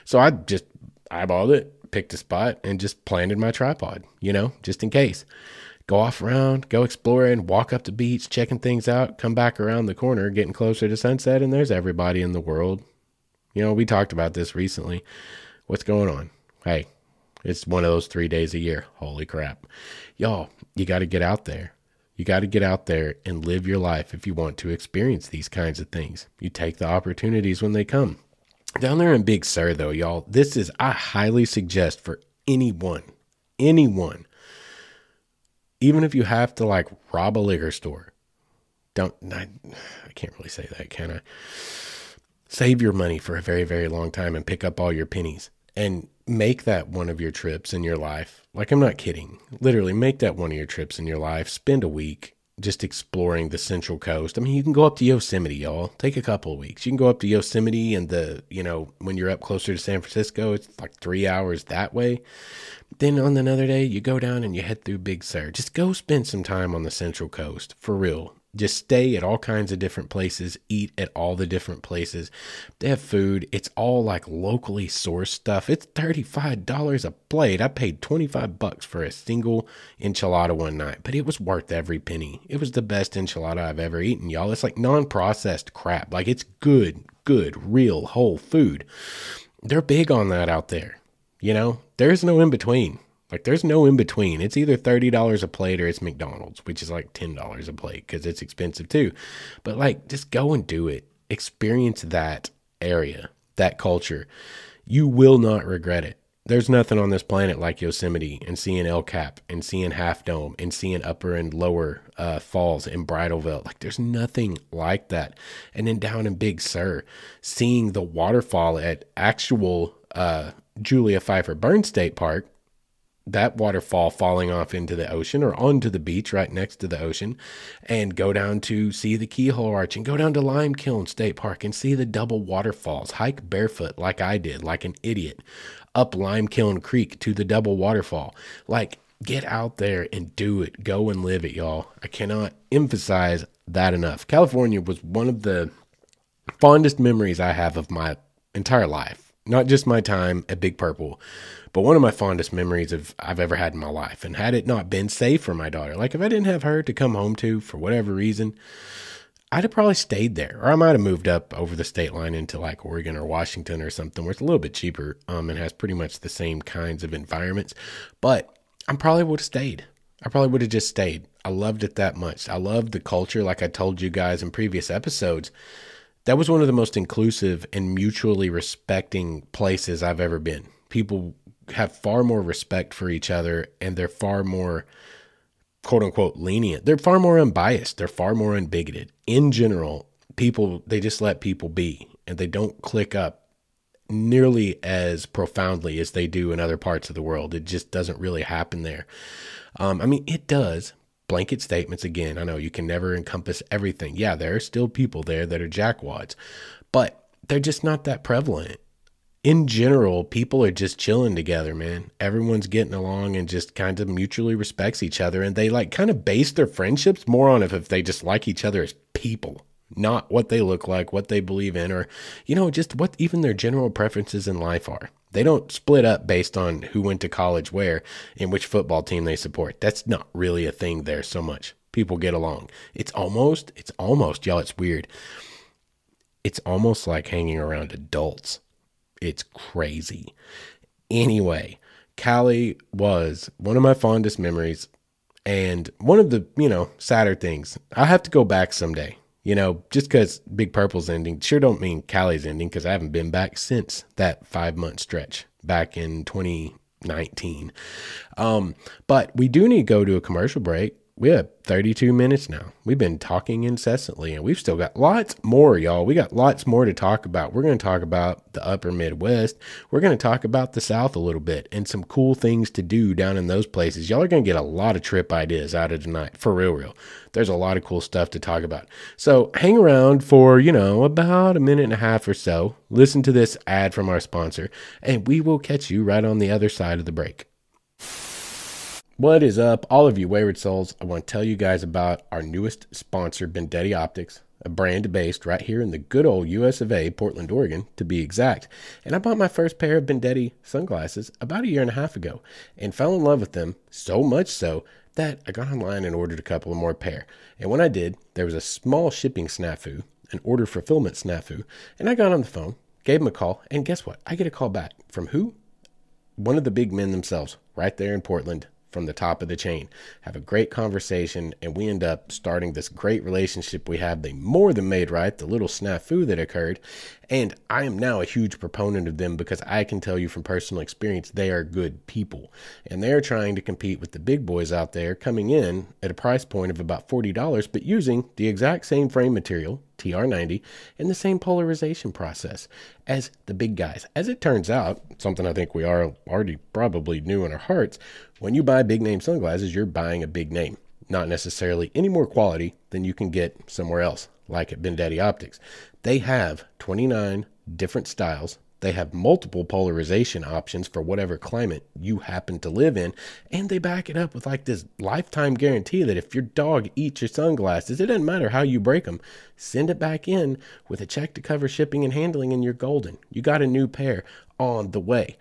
So I just eyeballed it picked a spot and just planted my tripod, you know, just in case. Go off around, go exploring, walk up the beach, checking things out, come back around the corner, getting closer to sunset, and there's everybody in the world. You know, we talked about this recently. What's going on? Hey, it's one of those three days a year. Holy crap. Y'all, you got to get out there. You got to get out there and live your life if you want to experience these kinds of things. You take the opportunities when they come. Down there in Big Sur, though, y'all, this is, I highly suggest for anyone, anyone, even if you have to like rob a liquor store, don't, I, I can't really say that, can I? Save your money for a very, very long time and pick up all your pennies and make that one of your trips in your life. Like, I'm not kidding. Literally, make that one of your trips in your life. Spend a week just exploring the central coast. I mean, you can go up to Yosemite, y'all. Take a couple of weeks. You can go up to Yosemite and the, you know, when you're up closer to San Francisco, it's like three hours that way. then on another day, you go down and you head through Big Sur. Just go spend some time on the Central Coast for real. Just stay at all kinds of different places, eat at all the different places. They have food. It's all like locally sourced stuff. It's $35 a plate. I paid 25 bucks for a single enchilada one night, but it was worth every penny. It was the best enchilada I've ever eaten, y'all. It's like non-processed crap. Like it's good, good, real whole food. They're big on that out there. You know, there's no in between. Like there's no in between. It's either $30 a plate or it's McDonald's, which is like $10 a plate because it's expensive too. But like just go and do it. Experience that area, that culture. You will not regret it. There's nothing on this planet like Yosemite and seeing El Cap and seeing Half Dome and seeing Upper and Lower uh, Falls in Bridalveil. Like there's nothing like that. And then down in Big Sur, seeing the waterfall at actual uh, Julia Pfeiffer Burns State Park, that waterfall falling off into the ocean or onto the beach right next to the ocean, and go down to see the Keyhole Arch and go down to Limekiln State Park and see the double waterfalls. Hike barefoot like I did, like an idiot, up Limekiln Creek to the double waterfall. Like, get out there and do it. Go and live it, y'all. I cannot emphasize that enough. California was one of the fondest memories I have of my entire life not just my time at Big Purple, but one of my fondest memories of I've ever had in my life. And had it not been safe for my daughter, like if I didn't have her to come home to for whatever reason, I'd have probably stayed there, or I might have moved up over the state line into like Oregon or Washington or something, where it's a little bit cheaper um, and has pretty much the same kinds of environments. But I probably would have stayed. I probably would have just stayed. I loved it that much. I loved the culture, like I told you guys in previous episodes that was one of the most inclusive and mutually respecting places I've ever been. People have far more respect for each other and they're far more quote unquote lenient. They're far more unbiased. They're far more unbigoted. In general, people they just let people be and they don't click up nearly as profoundly as they do in other parts of the world. It just doesn't really happen there. Um, I mean, it does, blanket statements again. I know you can never encompass everything. Yeah, there are still people there that are jackwads, but they're just not that prevalent. In general, people are just chilling together, man. Everyone's getting along and just kind of mutually respects each other. And they like kind of base their friendships more on if, if they just like each other as people, not what they look like, what they believe in, or, you know, just what even their general preferences in life are. They don't split up based on who went to college where and which football team they support. That's not really a thing there so much. People get along. It's almost, it's almost, y'all, it's weird. It's almost like hanging around adults. It's crazy. Anyway, Cali was one of my fondest memories and one of the, you know, sadder things. I have to go back someday. You know, just because Big Purple's ending sure don't mean Cali's ending because I haven't been back since that five month stretch back in 2019. Um, but we do need to go to a commercial break we have 32 minutes now. We've been talking incessantly and we've still got lots more, y'all. We got lots more to talk about. We're going to talk about the upper Midwest. We're going to talk about the South a little bit and some cool things to do down in those places. Y'all are going to get a lot of trip ideas out of tonight, for real, real. There's a lot of cool stuff to talk about. So hang around for, you know, about a minute and a half or so. Listen to this ad from our sponsor, and we will catch you right on the other side of the break. What is up, all of you wayward souls? I want to tell you guys about our newest sponsor, Bendetti Optics, a brand based right here in the good old US of A, Portland, Oregon, to be exact. And I bought my first pair of Bendetti sunglasses about a year and a half ago and fell in love with them so much so that I got online and ordered a couple of more pair. And when I did, there was a small shipping snafu, an order fulfillment snafu, and I got on the phone, gave them a call, and guess what? I get a call back from who? One of the big men themselves, right there in Portland, from the top of the chain, have a great conversation, and we end up starting this great relationship we have. They more than made right the little snafu that occurred. And I am now a huge proponent of them because I can tell you from personal experience, they are good people. And they're trying to compete with the big boys out there coming in at a price point of about $40, but using the exact same frame material, TR90, and the same polarization process as the big guys. As it turns out, something I think we are already probably knew in our hearts, when you buy big name sunglasses, you're buying a big name, not necessarily any more quality than you can get somewhere else, like at Bendetti Optics. They have 29 different styles They have multiple polarization options for whatever climate you happen to live in. And they back it up with like this lifetime guarantee that if your dog eats your sunglasses, it doesn't matter how you break them, send it back in with a check to cover shipping and handling, and you're golden. You got a new pair on the way.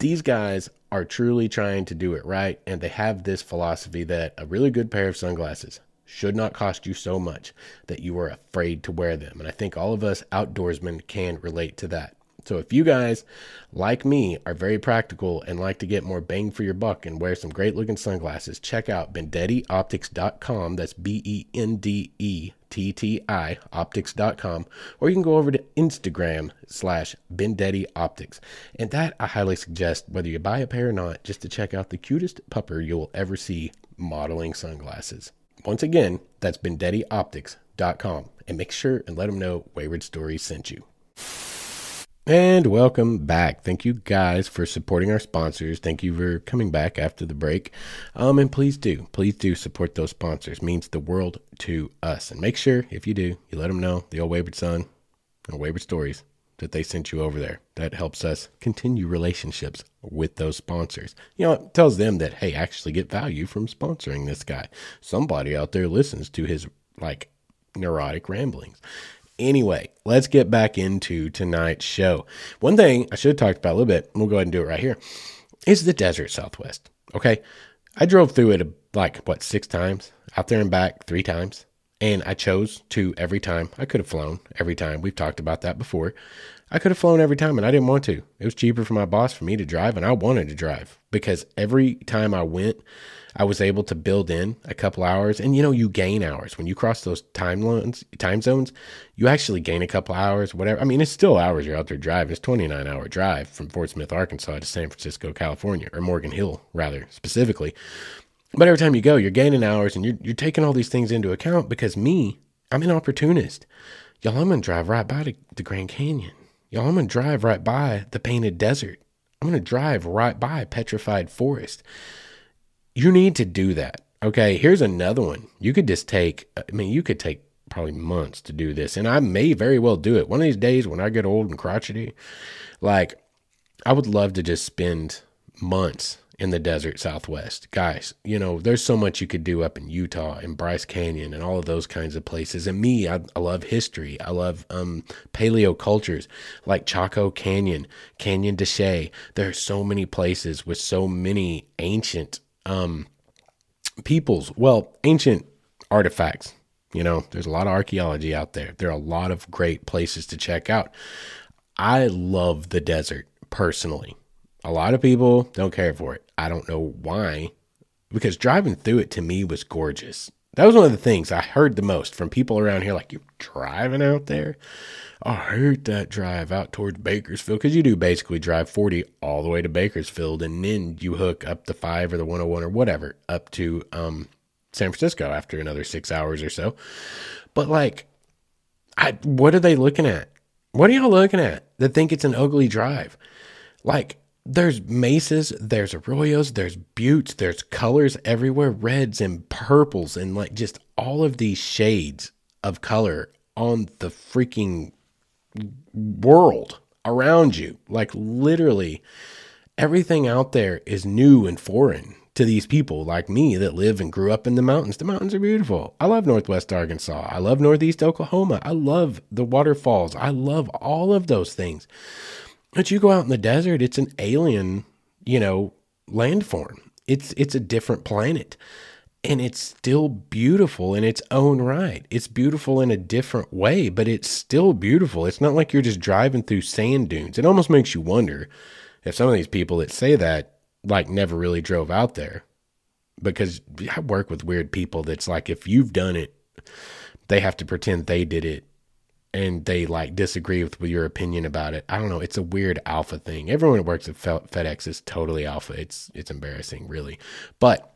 These guys are truly trying to do it right, and they have this philosophy that a really good pair of sunglasses should not cost you so much that you are afraid to wear them. And I think all of us outdoorsmen can relate to that. So if you guys, like me, are very practical and like to get more bang for your buck and wear some great looking sunglasses, check out BendettiOptics.com. That's B E N D E T T I optics.com. Or you can go over to Instagram slash Bendetti Optics. And that I highly suggest, whether you buy a pair or not, just to check out the cutest pupper you'll ever see modeling sunglasses. Once again, that's BendettiOptics.com. And make sure and let them know Wayward Stories sent you. And welcome back. Thank you guys for supporting our sponsors. Thank you for coming back after the break. Um, and please do, please do support those sponsors. Means the world to us. And make sure, if you do, you let them know the old Wayward Son or Wayward Stories that they sent you over there. That helps us continue relationships with those sponsors. You know, it tells them that, hey, I actually get value from sponsoring this guy. Somebody out there listens to his like neurotic ramblings. Anyway, let's get back into tonight's show. One thing I should have talked about a little bit, we'll go ahead and do it right here, is the desert southwest. Okay. I drove through it like, what, six times? Out there and back three times. And I chose to every time. I could have flown every time. We've talked about that before. I could have flown every time and I didn't want to. It was cheaper for my boss for me to drive and I wanted to drive because every time I went, I was able to build in a couple hours, and you know, you gain hours when you cross those time zones. Time zones, you actually gain a couple hours, whatever. I mean, it's still hours you're out there driving. It's 29 hour drive from Fort Smith, Arkansas, to San Francisco, California, or Morgan Hill, rather specifically. But every time you go, you're gaining hours, and you're you're taking all these things into account. Because me, I'm an opportunist. Y'all, I'm gonna drive right by the, Grand Canyon. Y'all, I'm gonna drive right by the Painted Desert. I'm gonna drive right by Petrified Forest you need to do that. Okay, here's another one. You could just take, I mean, you could take probably months to do this, and I may very well do it. One of these days when I get old and crotchety, like, I would love to just spend months in the desert southwest. Guys, you know, there's so much you could do up in Utah and Bryce Canyon and all of those kinds of places. And me, I, I love history. I love um, paleo cultures like Chaco Canyon, Canyon de Chelly. There are so many places with so many ancient um, peoples, well, ancient artifacts. You know, there's a lot of archaeology out there. There are a lot of great places to check out. I love the desert personally. A lot of people don't care for it. I don't know why, because driving through it to me was gorgeous. That was one of the things I heard the most from people around here like, you're driving out there? I hate that drive out towards Bakersfield because you do basically drive 40 all the way to Bakersfield and then you hook up the 5 or the 101 or whatever up to um, San Francisco after another six hours or so. But like, I, what are they looking at? What are y'all looking at that think it's an ugly drive? Like, there's mesas, there's arroyos, there's buttes, there's colors everywhere, reds and purples, and like just all of these shades of color on the freaking world around you. Like literally everything out there is new and foreign to these people like me that live and grew up in the mountains. The mountains are beautiful. I love Northwest Arkansas. I love Northeast Oklahoma. I love the waterfalls. I love all of those things. But you go out in the desert, it's an alien, you know, landform. It's it's a different planet and it's still beautiful in its own right. It's beautiful in a different way, but it's still beautiful. It's not like you're just driving through sand dunes. It almost makes you wonder if some of these people that say that like never really drove out there. Because I work with weird people that's like if you've done it, they have to pretend they did it and they like disagree with, your opinion about it. I don't know. It's a weird alpha thing. Everyone that works at FedEx is totally alpha. It's it's embarrassing, really. But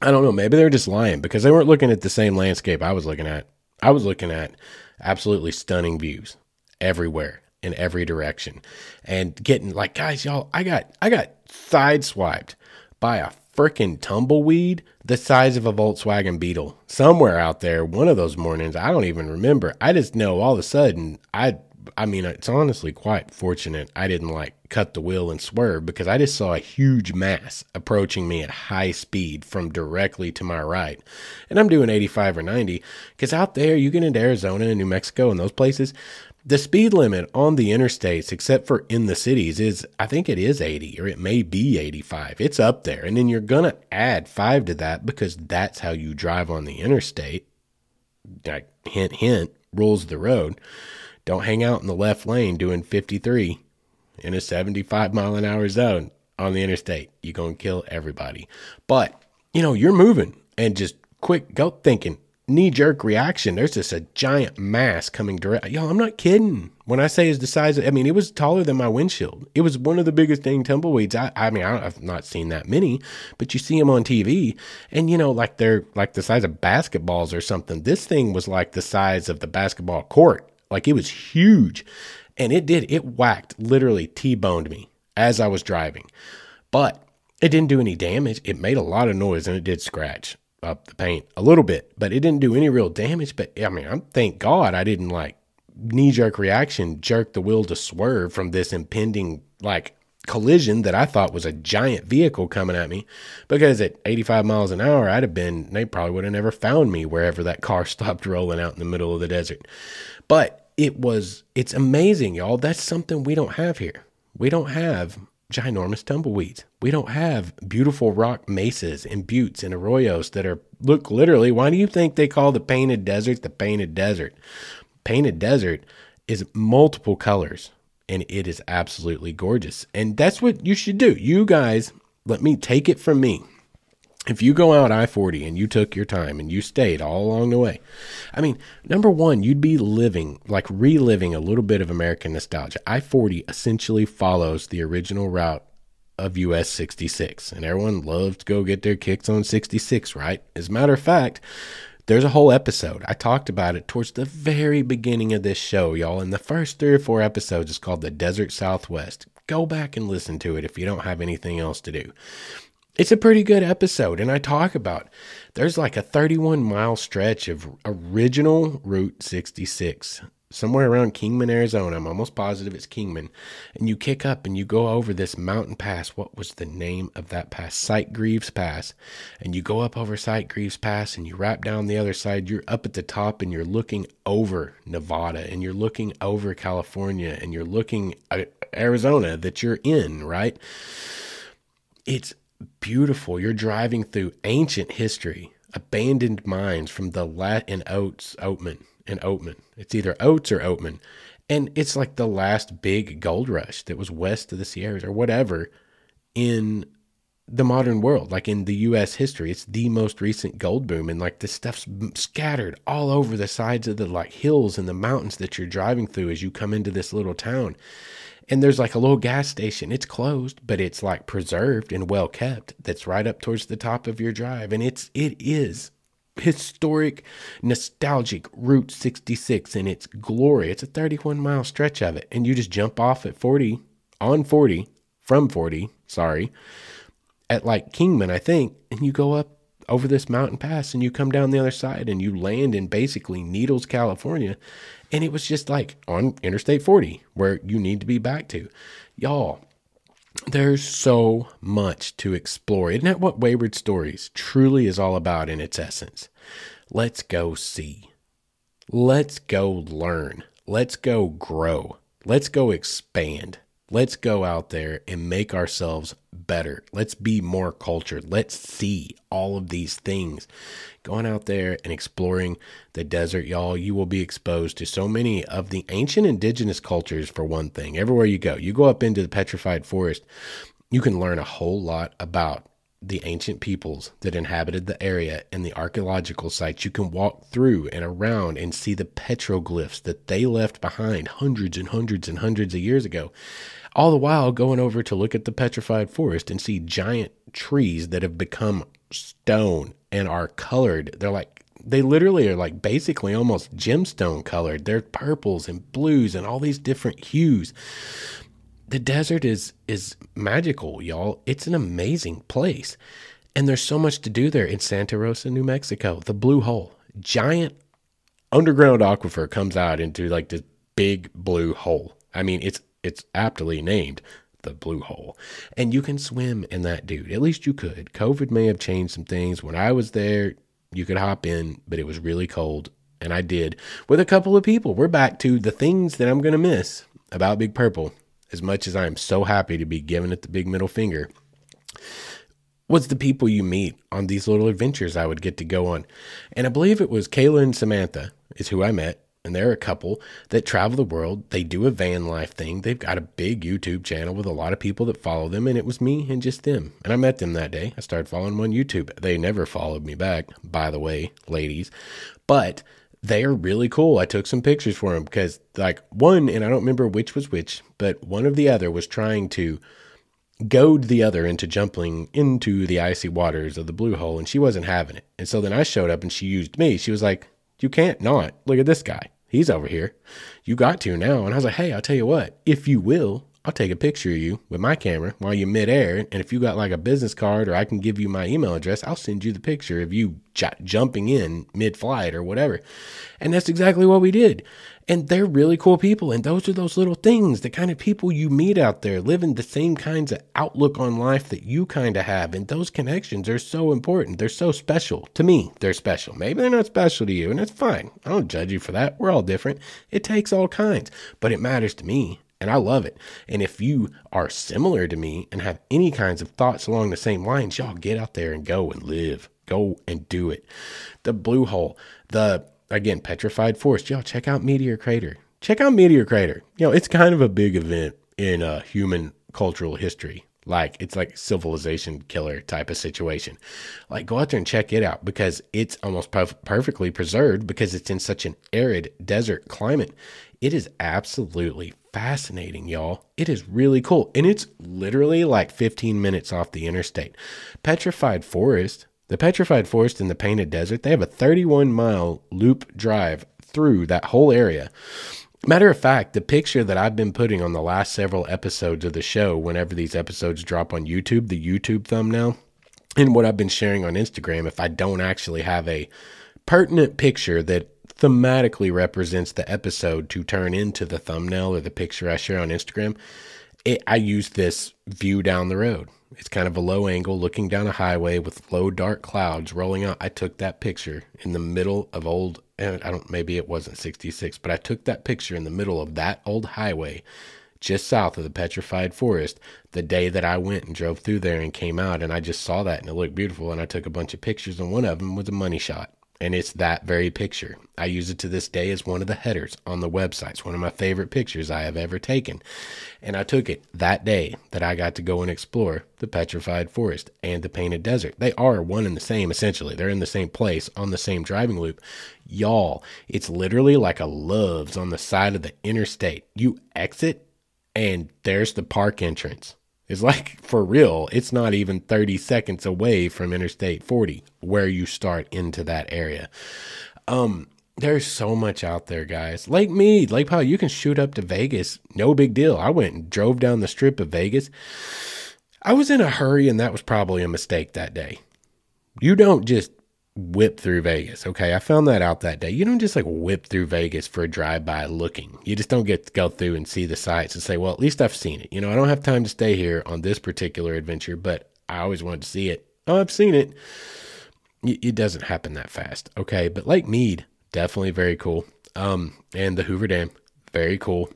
I don't know. Maybe they're just lying because they weren't looking at the same landscape I was looking at. I was looking at absolutely stunning views everywhere in every direction and getting like, guys, y'all, I got, I got sideswiped by a freaking tumbleweed the size of a Volkswagen Beetle somewhere out there one of those mornings. I don't even remember. I just know all of a sudden I I mean, it's honestly quite fortunate I didn't like cut the wheel and swerve because I just saw a huge mass approaching me at high speed from directly to my right. And I'm doing 85 or 90 because out there, you get into Arizona and New Mexico and those places, the speed limit on the interstates, except for in the cities, is I think it is 80 or it may be 85. It's up there. And then you're going to add five to that because that's how you drive on the interstate. Like, hint, hint, rules the road. Don't hang out in the left lane doing 53 in a 75 mile an hour zone on the interstate. You're going to kill everybody. But, you know, you're moving and just quick, go thinking, knee jerk reaction. There's just a giant mass coming direct. Yo, I'm not kidding. When I say it's the size of, I mean, it was taller than my windshield. It was one of the biggest dang tumbleweeds. I, I mean, I, have not seen that many, but you see them on TV and, you know, like they're like the size of basketballs or something. This thing was like the size of the basketball court. Like it was huge. And it did, it whacked, literally T boned me as I was driving. But it didn't do any damage. It made a lot of noise and it did scratch up the paint a little bit, but it didn't do any real damage. But I mean, I'm thank God I didn't like knee jerk reaction jerk the wheel to swerve from this impending like collision that I thought was a giant vehicle coming at me because at 85 miles an hour I'd have been they probably would have never found me wherever that car stopped rolling out in the middle of the desert. But it was it's amazing y'all that's something we don't have here. We don't have ginormous tumbleweeds. We don't have beautiful rock mesas and buttes and arroyos that are look literally. Why do you think they call the painted desert the painted desert? Painted desert is multiple colors and it is absolutely gorgeous. And that's what you should do. You guys, let me take it from me if you go out I 40 and you took your time and you stayed all along the way, I mean, number one, you'd be living, like reliving a little bit of American nostalgia. I 40 essentially follows the original route of US 66, and everyone loves to go get their kicks on 66, right? As a matter of fact, there's a whole episode. I talked about it towards the very beginning of this show, y'all. In the first three or four episodes, it's called The Desert Southwest. Go back and listen to it if you don't have anything else to do it's a pretty good episode and i talk about there's like a 31 mile stretch of original route 66 somewhere around kingman arizona. I'm almost positive it's kingman. And you kick up and you go over this mountain pass. What was the name of that pass? Sitgreaves pass. And you go up over Sitgreaves pass and you wrap down the other side. You're up at the top and you're looking over nevada and you're looking over california and you're looking at arizona that you're in right? It's beautiful. You're driving through ancient history, abandoned mines from the Lat in Oats, Oatman, and Oatman. It's either Oats or Oatman. And it's like the last big gold rush that was west of the Sierras or whatever in the modern world, like in the US history. It's the most recent gold boom. And like this stuff's scattered all over the sides of the like hills and the mountains that you're driving through as you come into this little town and there's like a little gas station. It's closed, but it's like preserved and well kept. That's right up towards the top of your drive, and it's it is historic, nostalgic Route 66 in its glory. It's a 31 mile stretch of it, and you just jump off at 40 on 40 from 40. Sorry, at like Kingman, I think, and you go up over this mountain pass and you come down the other side and you land in basically Needles, California. And it was just like on Interstate 40 where you need to be back to. Y'all, there's so much to explore. Isn't that what Wayward Stories truly is all about in its essence? Let's go see. Let's go learn. Let's go grow. Let's go expand. Let's go out there and make ourselves better. Let's be more cultured. Let's see all of these things. Going out there and exploring the desert, y'all, you will be exposed to so many of the ancient indigenous cultures, for one thing. Everywhere you go, you go up into the petrified forest, you can learn a whole lot about the ancient peoples that inhabited the area and the archaeological sites. You can walk through and around and see the petroglyphs that they left behind hundreds and hundreds and hundreds of years ago all the while going over to look at the petrified forest and see giant trees that have become stone and are colored. They're like, they literally are like basically almost gemstone colored. They're purples and blues and all these different hues. The desert is is magical, y'all. It's an amazing place. And there's so much to do there in Santa Rosa, New Mexico. The Blue Hole, giant underground aquifer comes out into like this big blue hole. I mean, it's it's aptly named the blue hole. And you can swim in that dude. At least you could. COVID may have changed some things. When I was there, you could hop in, but it was really cold. And I did with a couple of people. We're back to the things that I'm going to miss about Big Purple. As much as I am so happy to be giving it the big middle finger, was the people you meet on these little adventures I would get to go on. And I believe it was Kayla and Samantha is who I met and they're a couple that travel the world. They do a van life thing. They've got a big YouTube channel with a lot of people that follow them, and it was me and just them. And I met them that day. I started following them on YouTube. They never followed me back, by the way, ladies. But they are really cool. I took some pictures for them because, like, one, and I don't remember which was which, but one of the other was trying to goad the other into jumping into the icy waters of the blue hole, and she wasn't having it. And so then I showed up and she used me. She was like, You can't not. Look at this guy. He's over here. You got to now. And I was like, Hey, I'll tell you what, if you will, I'll take a picture of you with my camera while you're midair. And if you got like a business card or I can give you my email address, I'll send you the picture of you j- jumping in mid flight or whatever. And that's exactly what we did. And they're really cool people. And those are those little things, the kind of people you meet out there living the same kinds of outlook on life that you kind of have. And those connections are so important. They're so special. To me, they're special. Maybe they're not special to you, and that's fine. I don't judge you for that. We're all different. It takes all kinds, but it matters to me and I love it. And if you are similar to me and have any kinds of thoughts along the same lines, y'all get out there and go and live. Go and do it. The blue hole, the again, petrified forest. Y'all check out Meteor Crater. Check out Meteor Crater. You know, it's kind of a big event in uh, human cultural history. Like it's like civilization killer type of situation. Like go out there and check it out because it's almost perf- perfectly preserved because it's in such an arid desert climate. It is absolutely fascinating, y'all. It is really cool. And it's literally like 15 minutes off the interstate. Petrified Forest, the Petrified Forest in the Painted Desert, they have a 31 mile loop drive through that whole area. Matter of fact, the picture that I've been putting on the last several episodes of the show, whenever these episodes drop on YouTube, the YouTube thumbnail, and what I've been sharing on Instagram, if I don't actually have a pertinent picture that thematically represents the episode to turn into the thumbnail or the picture I share on Instagram, it, I use this view down the road. It's kind of a low angle looking down a highway with low dark clouds rolling out. I took that picture in the middle of old, eh, I don't, maybe it wasn't 66, but I took that picture in the middle of that old highway just south of the petrified forest the day that I went and drove through there and came out. And I just saw that and it looked beautiful. And I took a bunch of pictures, and one of them was a money shot and it's that very picture. I use it to this day as one of the headers on the website. It's one of my favorite pictures I have ever taken. And I took it that day that I got to go and explore the petrified forest and the painted desert. They are one and the same, essentially. They're in the same place on the same driving loop. Y'all, it's literally like a Love's on the side of the interstate. You exit, and there's the park entrance. It's like for real, it's not even 30 seconds away from Interstate 40 where you start into that area. Um, there's so much out there, guys. Lake Mead, Lake Powell, you can shoot up to Vegas. No big deal. I went and drove down the strip of Vegas. I was in a hurry, and that was probably a mistake that day. You don't just whip through Vegas. Okay. I found that out that day. You don't just like whip through Vegas for a drive by looking. You just don't get to go through and see the sights and say, well, at least I've seen it. You know, I don't have time to stay here on this particular adventure, but I always wanted to see it. Oh, I've seen it. It doesn't happen that fast. Okay. But Lake Mead, definitely very cool. Um, and the Hoover Dam, very cool.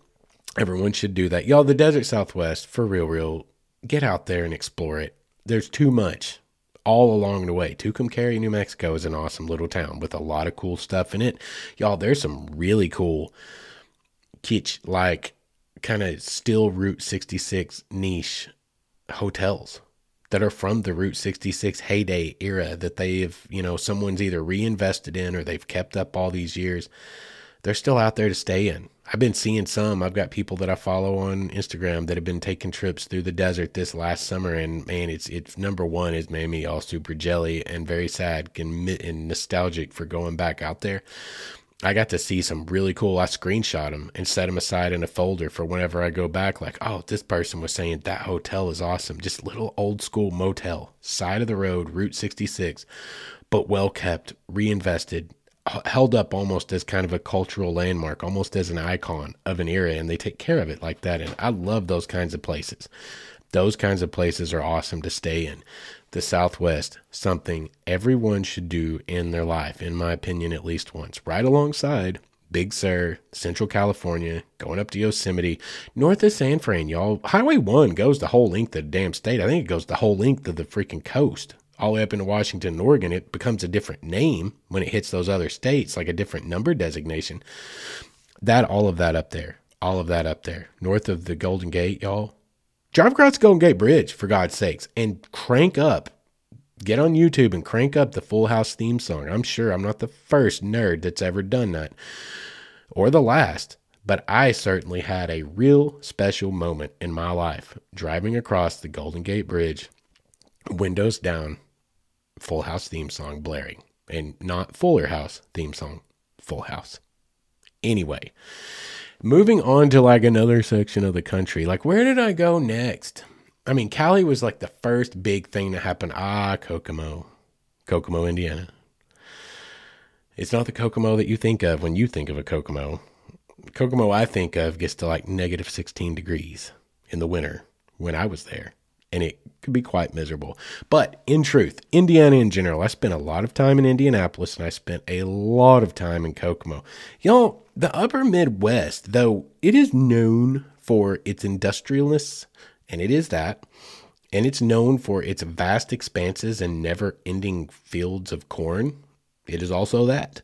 Everyone should do that. Y'all, the desert Southwest, for real, real, get out there and explore it. There's too much all along the way. Tucumcari, New Mexico is an awesome little town with a lot of cool stuff in it. Y'all, there's some really cool kitsch like kind of still Route 66 niche hotels that are from the Route 66 heyday era that they've, you know, someone's either reinvested in or they've kept up all these years. They're still out there to stay in. I've been seeing some. I've got people that I follow on Instagram that have been taking trips through the desert this last summer, and man, it's it's number one has made me all super jelly and very sad and, and nostalgic for going back out there. I got to see some really cool. I screenshot them and set them aside in a folder for whenever I go back. Like, oh, this person was saying that hotel is awesome. Just little old school motel, side of the road, Route 66, but well kept, reinvested, held up almost as kind of a cultural landmark, almost as an icon of an era, and they take care of it like that. And I love those kinds of places. Those kinds of places are awesome to stay in. The Southwest, something everyone should do in their life, in my opinion, at least once, right alongside Big Sur, Central California, going up to Yosemite, north of San Fran, y'all. Highway 1 goes the whole length of the damn state. I think it goes the whole length of the freaking coast, all the way up into Washington and Oregon. It becomes a different name when it hits those other states, like a different number designation. That, all of that up there, all of that up there, north of the Golden Gate, y'all. Drive across the Golden Gate Bridge, for God's sakes, and crank up get on YouTube and crank up the Full House theme song. I'm sure I'm not the first nerd that's ever done that or the last, but I certainly had a real special moment in my life driving across the Golden Gate Bridge, windows down, Full House theme song blaring, and not Fuller House theme song, Full House. Anyway, moving on to like another section of the country, like where did I go next? I mean, Cali was like the first big thing to happen. Ah, Kokomo, Kokomo, Indiana. It's not the Kokomo that you think of when you think of a Kokomo. Kokomo I think of gets to like negative 16 degrees in the winter when I was there, and it could be quite miserable. But in truth, Indiana in general, I spent a lot of time in Indianapolis and I spent a lot of time in Kokomo. Y'all, the upper Midwest, though it is known for its industrialness and it is that. And it's known for its vast expanses and never ending fields of corn. It is also that.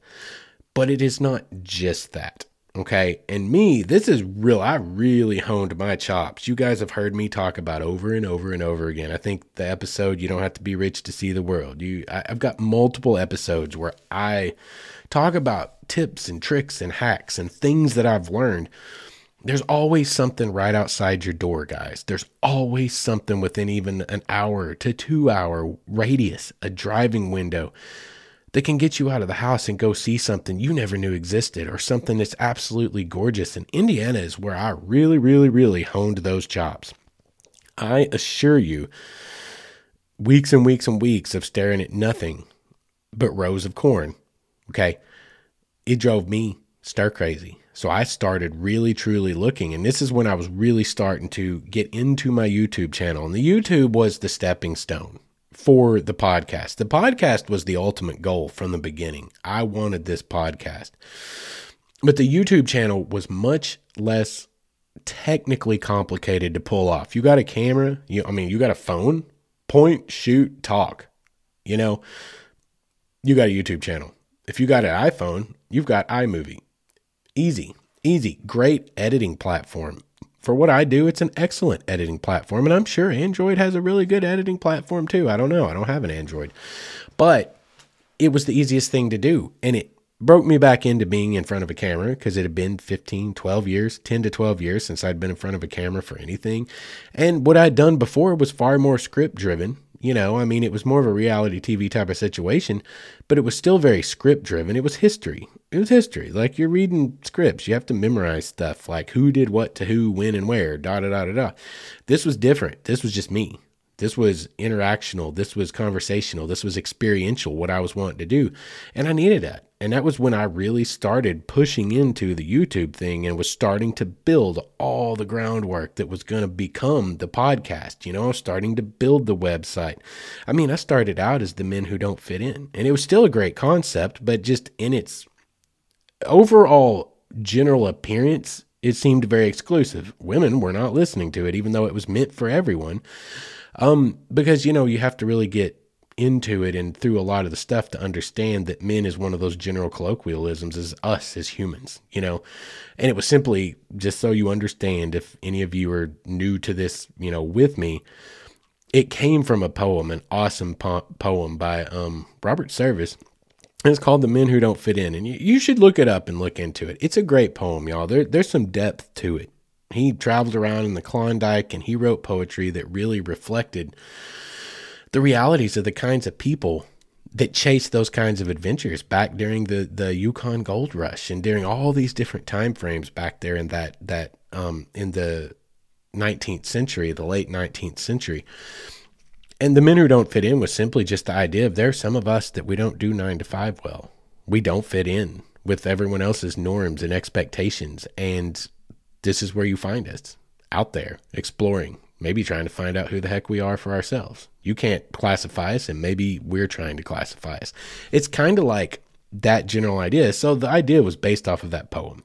But it is not just that. Okay. And me, this is real. I really honed my chops. You guys have heard me talk about over and over and over again. I think the episode, You Don't Have to Be Rich to See the World. You, I, I've got multiple episodes where I talk about tips and tricks and hacks and things that I've learned there's always something right outside your door, guys. There's always something within even an hour to two hour radius, a driving window that can get you out of the house and go see something you never knew existed or something that's absolutely gorgeous. And Indiana is where I really, really, really honed those chops. I assure you, weeks and weeks and weeks of staring at nothing but rows of corn. Okay. It drove me stir crazy. So I started really truly looking, and this is when I was really starting to get into my YouTube channel. And the YouTube was the stepping stone for the podcast. The podcast was the ultimate goal from the beginning. I wanted this podcast. But the YouTube channel was much less technically complicated to pull off. You got a camera, you I mean, you got a phone, point, shoot, talk. You know, you got a YouTube channel. If you got an iPhone, you've got iMovie. Easy, easy, great editing platform. For what I do, it's an excellent editing platform. And I'm sure Android has a really good editing platform too. I don't know. I don't have an Android. But it was the easiest thing to do. And it broke me back into being in front of a camera because it had been 15, 12 years, 10 to 12 years since I'd been in front of a camera for anything. And what I'd done before was far more script driven. You know, I mean, it was more of a reality TV type of situation, but it was still very script driven. It was history. It was history. Like you're reading scripts, you have to memorize stuff like who did what to who, when, and where, da da da da da. This was different. This was just me. This was interactional. This was conversational. This was experiential, what I was wanting to do. And I needed that. And that was when I really started pushing into the YouTube thing and was starting to build all the groundwork that was going to become the podcast. You know, starting to build the website. I mean, I started out as the men who don't fit in, and it was still a great concept, but just in its overall general appearance, it seemed very exclusive. Women were not listening to it, even though it was meant for everyone. Um, because, you know, you have to really get into it and through a lot of the stuff to understand that men is one of those general colloquialisms as us as humans, you know. And it was simply just so you understand if any of you are new to this, you know, with me, it came from a poem, an awesome po- poem by um, Robert Service. It's called The Men Who Don't Fit In. And you, you should look it up and look into it. It's a great poem, y'all. There, there's some depth to it. He traveled around in the Klondike and he wrote poetry that really reflected the realities of the kinds of people that chased those kinds of adventures back during the the Yukon Gold Rush and during all these different time frames back there in that that um, in the 19th century, the late 19th century. And the men who don't fit in was simply just the idea of there's some of us that we don't do nine to five well. we don't fit in with everyone else's norms and expectations. And this is where you find us out there exploring, maybe trying to find out who the heck we are for ourselves. You can't classify us, and maybe we're trying to classify us. It's kind of like that general idea. So the idea was based off of that poem,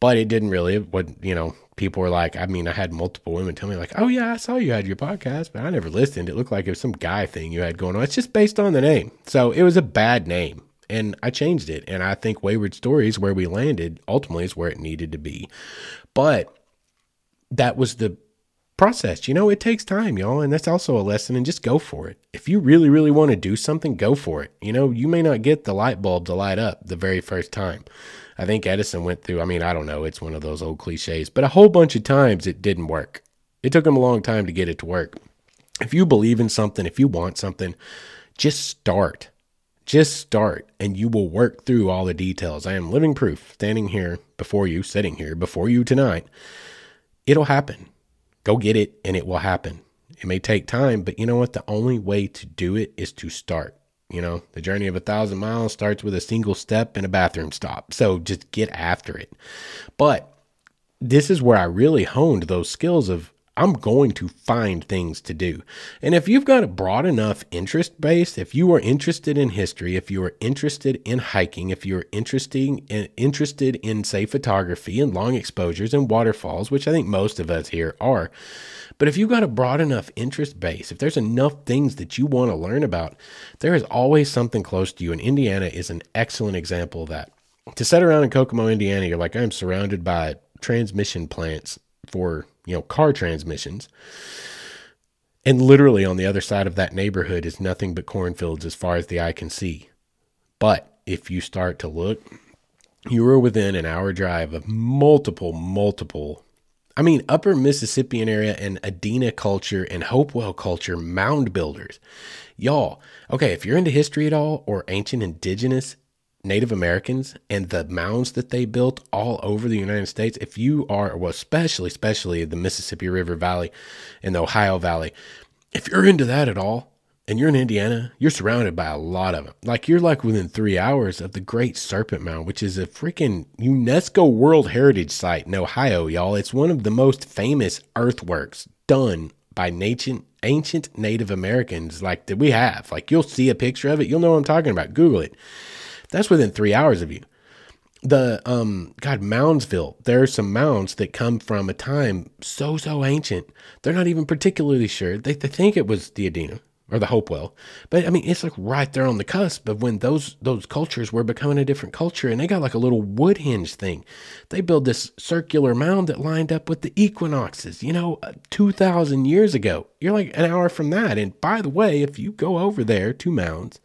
but it didn't really. What you know, people were like, I mean, I had multiple women tell me like, "Oh yeah, I saw you had your podcast, but I never listened. It looked like it was some guy thing you had going on." It's just based on the name, so it was a bad name, and I changed it. And I think Wayward Stories, where we landed, ultimately is where it needed to be. But that was the process. You know, it takes time, y'all, and that's also a lesson. And just go for it. If you really, really want to do something, go for it. You know, you may not get the light bulb to light up the very first time. I think Edison went through, I mean, I don't know, it's one of those old cliches, but a whole bunch of times it didn't work. It took him a long time to get it to work. If you believe in something, if you want something, just start. Just start and you will work through all the details. I am living proof standing here before you, sitting here before you tonight. It'll happen Go get it and it will happen. It may take time, but you know what? The only way to do it is to start. You know, the journey of a thousand miles starts with a single step and a bathroom stop. So just get after it. But this is where I really honed those skills of I'm going to find things to do. And if you've got a broad enough interest base, if you are interested in history, if you are interested in hiking, if you're interested in, interested in say photography and long exposures and waterfalls, which I think most of us here are, but if you've got a broad enough interest base, if there's enough things that you want to learn about, there is always something close to you. And Indiana is an excellent example of that. To sit around in Kokomo, Indiana, you're like, I'm surrounded by transmission plants for you know, car transmissions. And literally on the other side of that neighborhood is nothing but cornfields as far as the eye can see. But if you start to look, you are within an hour drive of multiple, multiple, I mean, upper Mississippian area and Adena culture and Hopewell culture mound builders. Y'all, okay, if you're into history at all or ancient indigenous, Native Americans and the mounds that they built all over the United States, if you are, well, especially, especially the Mississippi River Valley and the Ohio Valley, if you're into that at all, and you're in Indiana, you're surrounded by a lot of them. Like you're like within three hours of the Great Serpent Mound, which is a freaking UNESCO World Heritage Site in Ohio, y'all. It's one of the most famous earthworks done by ancient ancient Native Americans, like that we have. Like you'll see a picture of it, you'll know what I'm talking about. Google it. That's within three hours of you. The um God Moundsville, there are some mounds that come from a time so so ancient. They're not even particularly sure. They, they think it was the Adena or the Hopewell, but I mean it's like right there on the cusp of when those those cultures were becoming a different culture, and they got like a little woodhenge thing. They built this circular mound that lined up with the equinoxes. You know, uh, two thousand years ago. You're like an hour from that. And by the way, if you go over there to mounds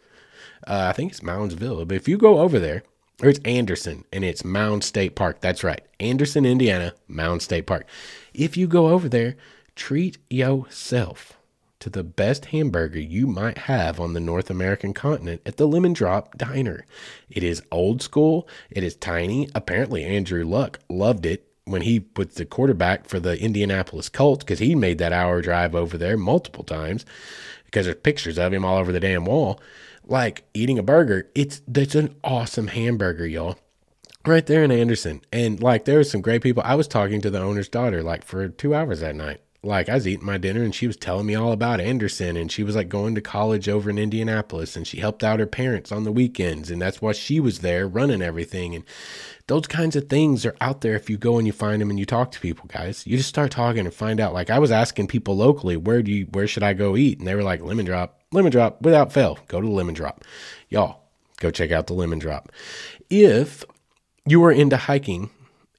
uh, I think it's Moundsville, but if you go over there, or it's Anderson and it's Mounds State Park. That's right. Anderson, Indiana, Mounds State Park. If you go over there, treat yourself to the best hamburger you might have on the North American continent at the Lemon Drop Diner. It is old school, it is tiny. Apparently, Andrew Luck loved it when he was the quarterback for the Indianapolis Colts because he made that hour drive over there multiple times because there's pictures of him all over the damn wall like eating a burger, it's that's an awesome hamburger, y'all. Right there in Anderson. And like there was some great people. I was talking to the owner's daughter like for two hours that night. Like I was eating my dinner and she was telling me all about Anderson and she was like going to college over in Indianapolis and she helped out her parents on the weekends and that's why she was there running everything and those kinds of things are out there if you go and you find them and you talk to people guys you just start talking and find out like i was asking people locally where do you where should i go eat and they were like lemon drop lemon drop without fail go to the lemon drop y'all go check out the lemon drop if you are into hiking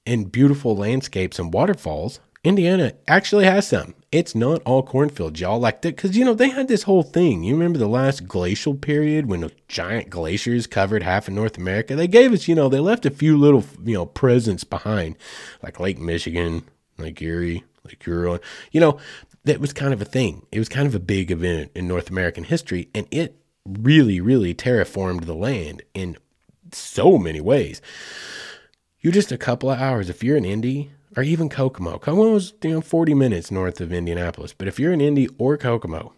and beautiful landscapes and waterfalls Indiana actually has some. It's not all cornfields, y'all. Like that, because you know they had this whole thing. You remember the last glacial period when the giant glaciers covered half of North America? They gave us, you know, they left a few little, you know, presents behind, like Lake Michigan, Lake Erie, Lake Huron. You know, that was kind of a thing. It was kind of a big event in North American history, and it really, really terraformed the land in so many ways. You're just a couple of hours. If you're in Indy or even Kokomo. Kokomo is you know 40 minutes north of Indianapolis, but if you're in Indy or Kokomo,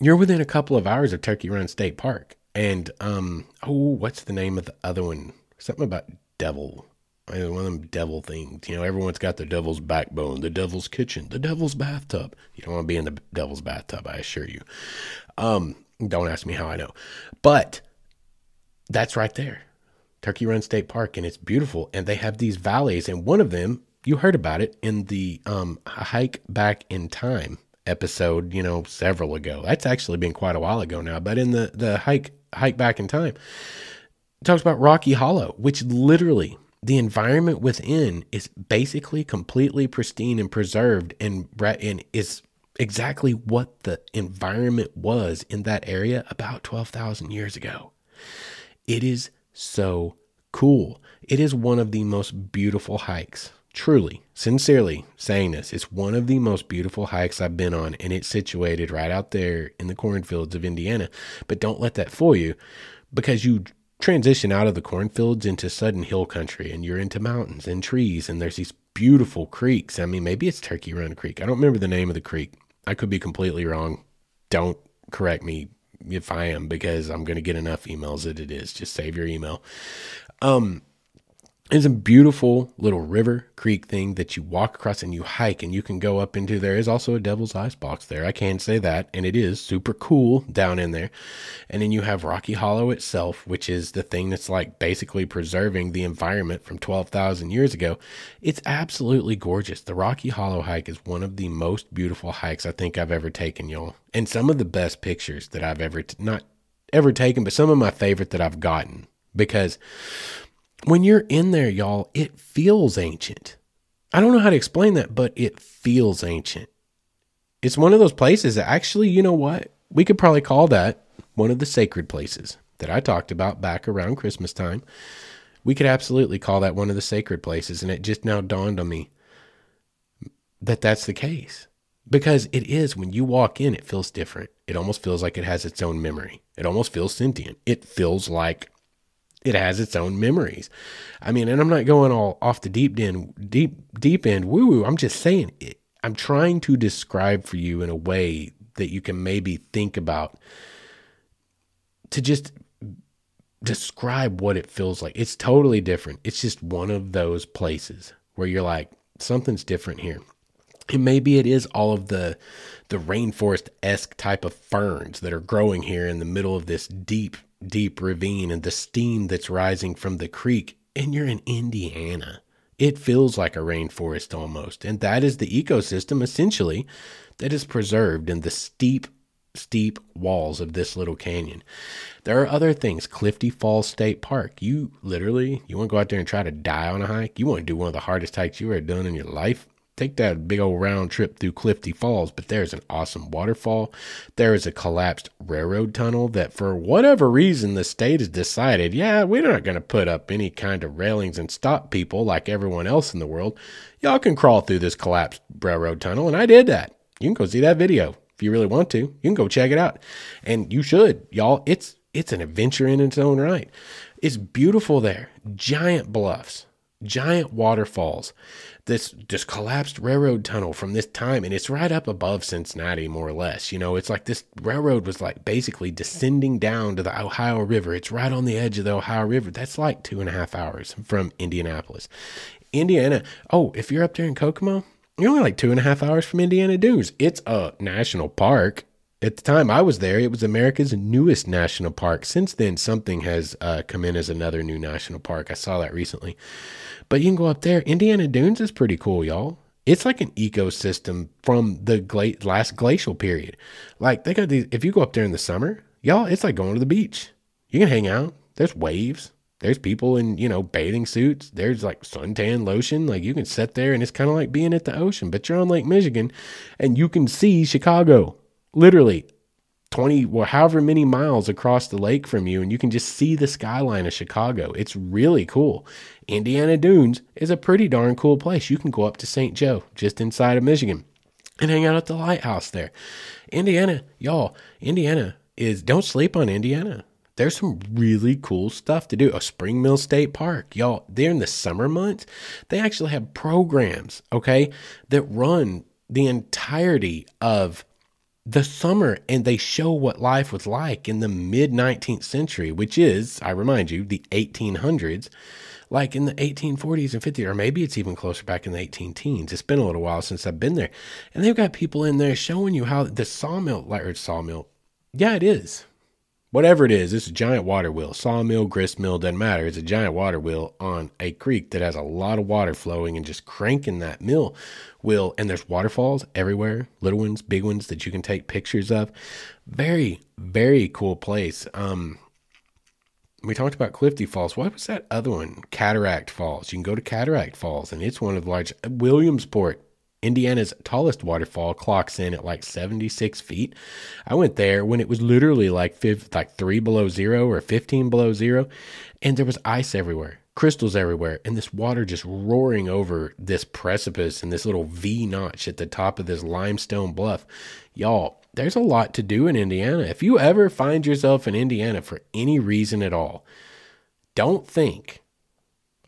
you're within a couple of hours of Turkey Run State Park. And um, oh, what's the name of the other one? Something about devil. One of them devil things. You know, everyone's got the devil's backbone, the devil's kitchen, the devil's bathtub. You don't want to be in the devil's bathtub, I assure you. Um, don't ask me how I know. But that's right there. Turkey Run State Park, and it's beautiful. And they have these valleys, and one of them, you heard about it in the um, hike back in time episode, you know, several ago. That's actually been quite a while ago now, but in the the hike hike back in time, talks about Rocky Hollow, which literally the environment within is basically completely pristine and preserved and and is exactly what the environment was in that area about 12,000 years ago. It is so cool. It is one of the most beautiful hikes truly, sincerely saying this. It's one of the most beautiful hikes I've been on, and it's situated right out there in the cornfields of Indiana. But don't let that fool you because you transition out of the cornfields into sudden hill country and you're into mountains and trees, and there's these beautiful creeks. I mean, maybe it's Turkey Run Creek. I don't remember the name of the creek. I could be completely wrong. Don't correct me if I am because I'm going to get enough emails that it is. Just save your email. Um, it's a beautiful little river creek thing that you walk across and you hike and you can go up into there. Is also a devil's ice box there. I can say that and it is super cool down in there. And then you have rocky hollow itself which is the thing that's like basically preserving the environment from 12,000 years ago. It's absolutely gorgeous. The rocky hollow hike is one of the most beautiful hikes i think i've ever taken y'all. And some of the best pictures that i've ever t- not ever taken but some of my favorite that i've gotten because when you're in there, y'all, it feels ancient. I don't know how to explain that, but it feels ancient. It's one of those places that actually, you know what? We could probably call that one of the sacred places that I talked about back around Christmas time. We could absolutely call that one of the sacred places. And it just now dawned on me that that's the case. Because it is, when you walk in, it feels different. It almost feels like it has its own memory. It almost feels sentient. It feels like it has its own memories. I mean, and I'm not going all off the deep end, deep deep end woo woo. I'm just saying it. I'm trying to describe for you in a way that you can maybe think about to just describe what it feels like. It's totally different. It's just one of those places where you're like something's different here. And maybe it is all of the the rainforest esque type of ferns that are growing here in the middle of this deep deep ravine and the steam that's rising from the creek, and you're in Indiana. It feels like a rainforest almost. And that is the ecosystem essentially that is preserved in the steep, steep walls of this little canyon. There are other things. Clifty Falls State Park. You literally, you want to go out there and try to die on a hike? You want to do one of the hardest hikes you ever done in your life? Take that big old round trip through Clifty Falls, but there's an awesome waterfall. There is a collapsed railroad tunnel that, for whatever reason, the state has decided, yeah, we're not going to put up any kind of railings and stop people like everyone else in the world. Y'all can crawl through this collapsed railroad tunnel, and I did that. You can go see that video if you really want to. You can go check it out, and you should, y'all. It's it's an adventure in its own right. It's beautiful there. Giant bluffs, giant waterfalls this just collapsed railroad tunnel from this time and it's right up above Cincinnati more or less. You know, it's like this railroad was like basically descending down to the Ohio River. It's right on the edge of the Ohio River. That's like two and a half hours from Indianapolis. Indiana, oh, if you're up there in Kokomo, you're only like two and a half hours from Indiana Dunes. It's a national park. At the time I was there, it was America's newest national park. Since then, something has uh, come in as another new national park. I saw that recently. But you can go up there. Indiana Dunes is pretty cool, y'all. It's like an ecosystem from the gla- last glacial period. Like they got these. If you go up there in the summer, y'all, it's like going to the beach. You can hang out. There's waves. There's people in you know bathing suits. There's like suntan lotion. Like you can sit there and it's kind of like being at the ocean, but you're on Lake Michigan, and you can see Chicago. Literally, 20 or however many miles across the lake from you and you can just see the skyline of Chicago. It's really cool. Indiana Dunes is a pretty darn cool place. You can go up to St. Joe, just inside of Michigan, and hang out at the lighthouse there. Indiana, y'all, Indiana is don't sleep on Indiana. There's some really cool stuff to do. A Spring Mill State Park, y'all, there in the summer months, they actually have programs, okay, that run the entirety of the summer and they show what life was like in the mid 19th century, which is, I remind you, the 1800s, like in the 1840s and 50s, or maybe it's even closer back in the 18 teens. It's been a little while since I've been there. And they've got people in there showing you how the sawmill, or sawmill, yeah, it is whatever it is, it's a giant water wheel, sawmill, grist mill, doesn't matter. It's a giant water wheel on a creek that has a lot of water flowing and just cranking that mill wheel. And there's waterfalls everywhere, little ones, big ones that you can take pictures of. Very, very cool place. Um, we talked about Clifty Falls. What was that other one? Cataract Falls. You can go to Cataract Falls, and it's one of the large Williamsport Indiana's tallest waterfall clocks in at like 76 feet. I went there when it was literally like five, like three below zero or 15 below zero, and there was ice everywhere, crystals everywhere, and this water just roaring over this precipice and this little V notch at the top of this limestone bluff. Y'all, there's a lot to do in Indiana. If you ever find yourself in Indiana for any reason at all, don't think,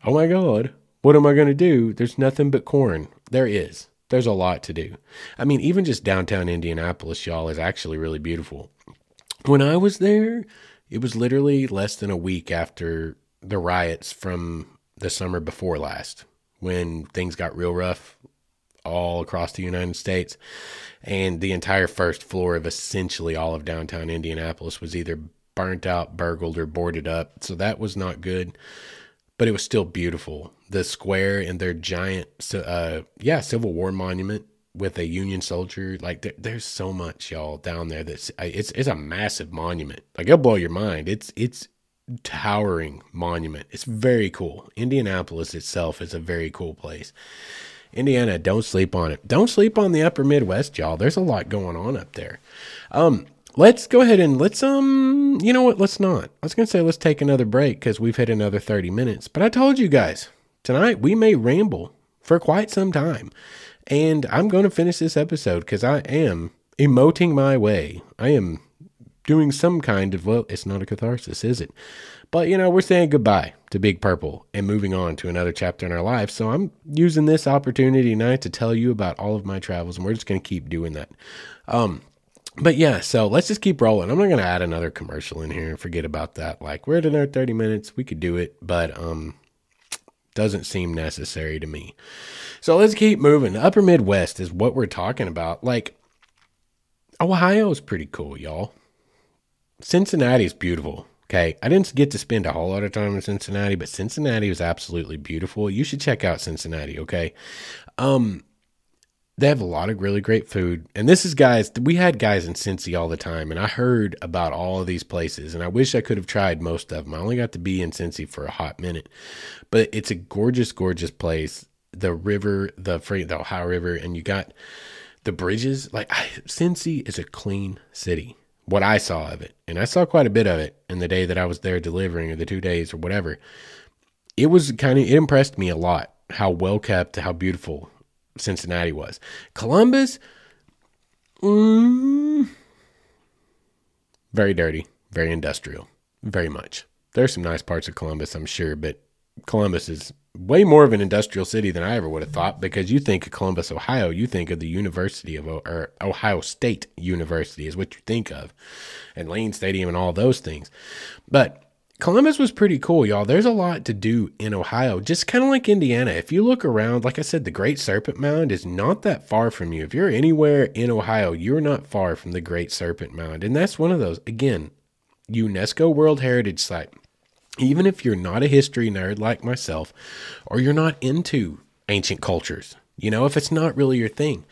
oh my God, what am I going to do? There's nothing but corn. There is. There's a lot to do. I mean, even just downtown Indianapolis, y'all, is actually really beautiful. When I was there, it was literally less than a week after the riots from the summer before last, when things got real rough all across the United States. And the entire first floor of essentially all of downtown Indianapolis was either burnt out, burgled, or boarded up. So that was not good but it was still beautiful. The square and their giant, uh, yeah, Civil War monument with a Union soldier. Like there, there's so much y'all down there. That's it's it's a massive monument. Like it'll blow your mind. It's it's towering monument. It's very cool. Indianapolis itself is a very cool place. Indiana, don't sleep on it. Don't sleep on the upper Midwest, y'all. There's a lot going on up there. Um, let's go ahead and let's um you know what let's not i was gonna say let's take another break because we've hit another 30 minutes but i told you guys tonight we may ramble for quite some time and i'm to finish this episode because i am emoting my way i am doing some kind of well it's not a catharsis is it but you know we're saying goodbye to big purple and moving on to another chapter in our life so i'm using this opportunity tonight to tell you about all of my travels and we're just going to keep doing that um but yeah, so let's just keep rolling. I'm not gonna add another commercial in here and forget about that. Like we're at another 30 minutes, we could do it, but um doesn't seem necessary to me. So let's keep moving. The upper Midwest is what we're talking about. Like Ohio's pretty cool, y'all. Cincinnati's beautiful. Okay. I didn't get to spend a whole lot of time in Cincinnati, but Cincinnati was absolutely beautiful. You should check out Cincinnati, okay? Um they have a lot of really great food. And this is guys, we had guys in Cincy all the time, and I heard about all of these places, and I wish I could have tried most of them. I only got to be in Cincy for a hot minute, but it's a gorgeous, gorgeous place. The river, the free, the Ohio River, and you got the bridges. Like I, Cincy is a clean city. What I saw of it, and I saw quite a bit of it in the day that I was there delivering, or the two days, or whatever. It was kind of it impressed me a lot how well kept, how beautiful Cincinnati was. Columbus, mm, very dirty, very industrial, very much. There's some nice parts of Columbus, I'm sure, but Columbus is way more of an industrial city than I ever would have thought because you think of Columbus, Ohio, you think of the University of or Ohio State University is what you think of, and Lane Stadium and all those things. But Columbus was pretty cool, y'all. There's a lot to do in Ohio, just kind of like Indiana. If you look around, like I said, the Great Serpent Mound is not that far from you. If you're anywhere in Ohio, you're not far from the Great Serpent Mound. And that's one of those, again, UNESCO World Heritage Site. Even if you're not a history nerd like myself, or you're not into ancient cultures, you know, if it's not really your thing,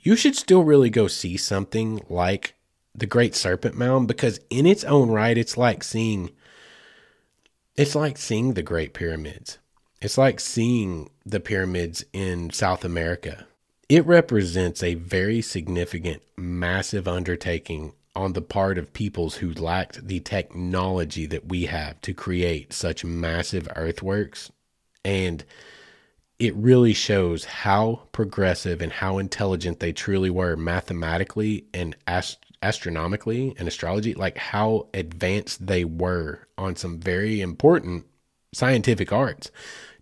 you should still really go see something like the Great Serpent Mound because, in its own right, it's like seeing it's like seeing the Great Pyramids. It's like seeing the pyramids in South America. It represents a very significant, massive undertaking on the part of peoples who lacked the technology that we have to create such massive earthworks. And it really shows how progressive and how intelligent they truly were mathematically and ast- astronomically and astrology, like how advanced they were on some very important scientific arts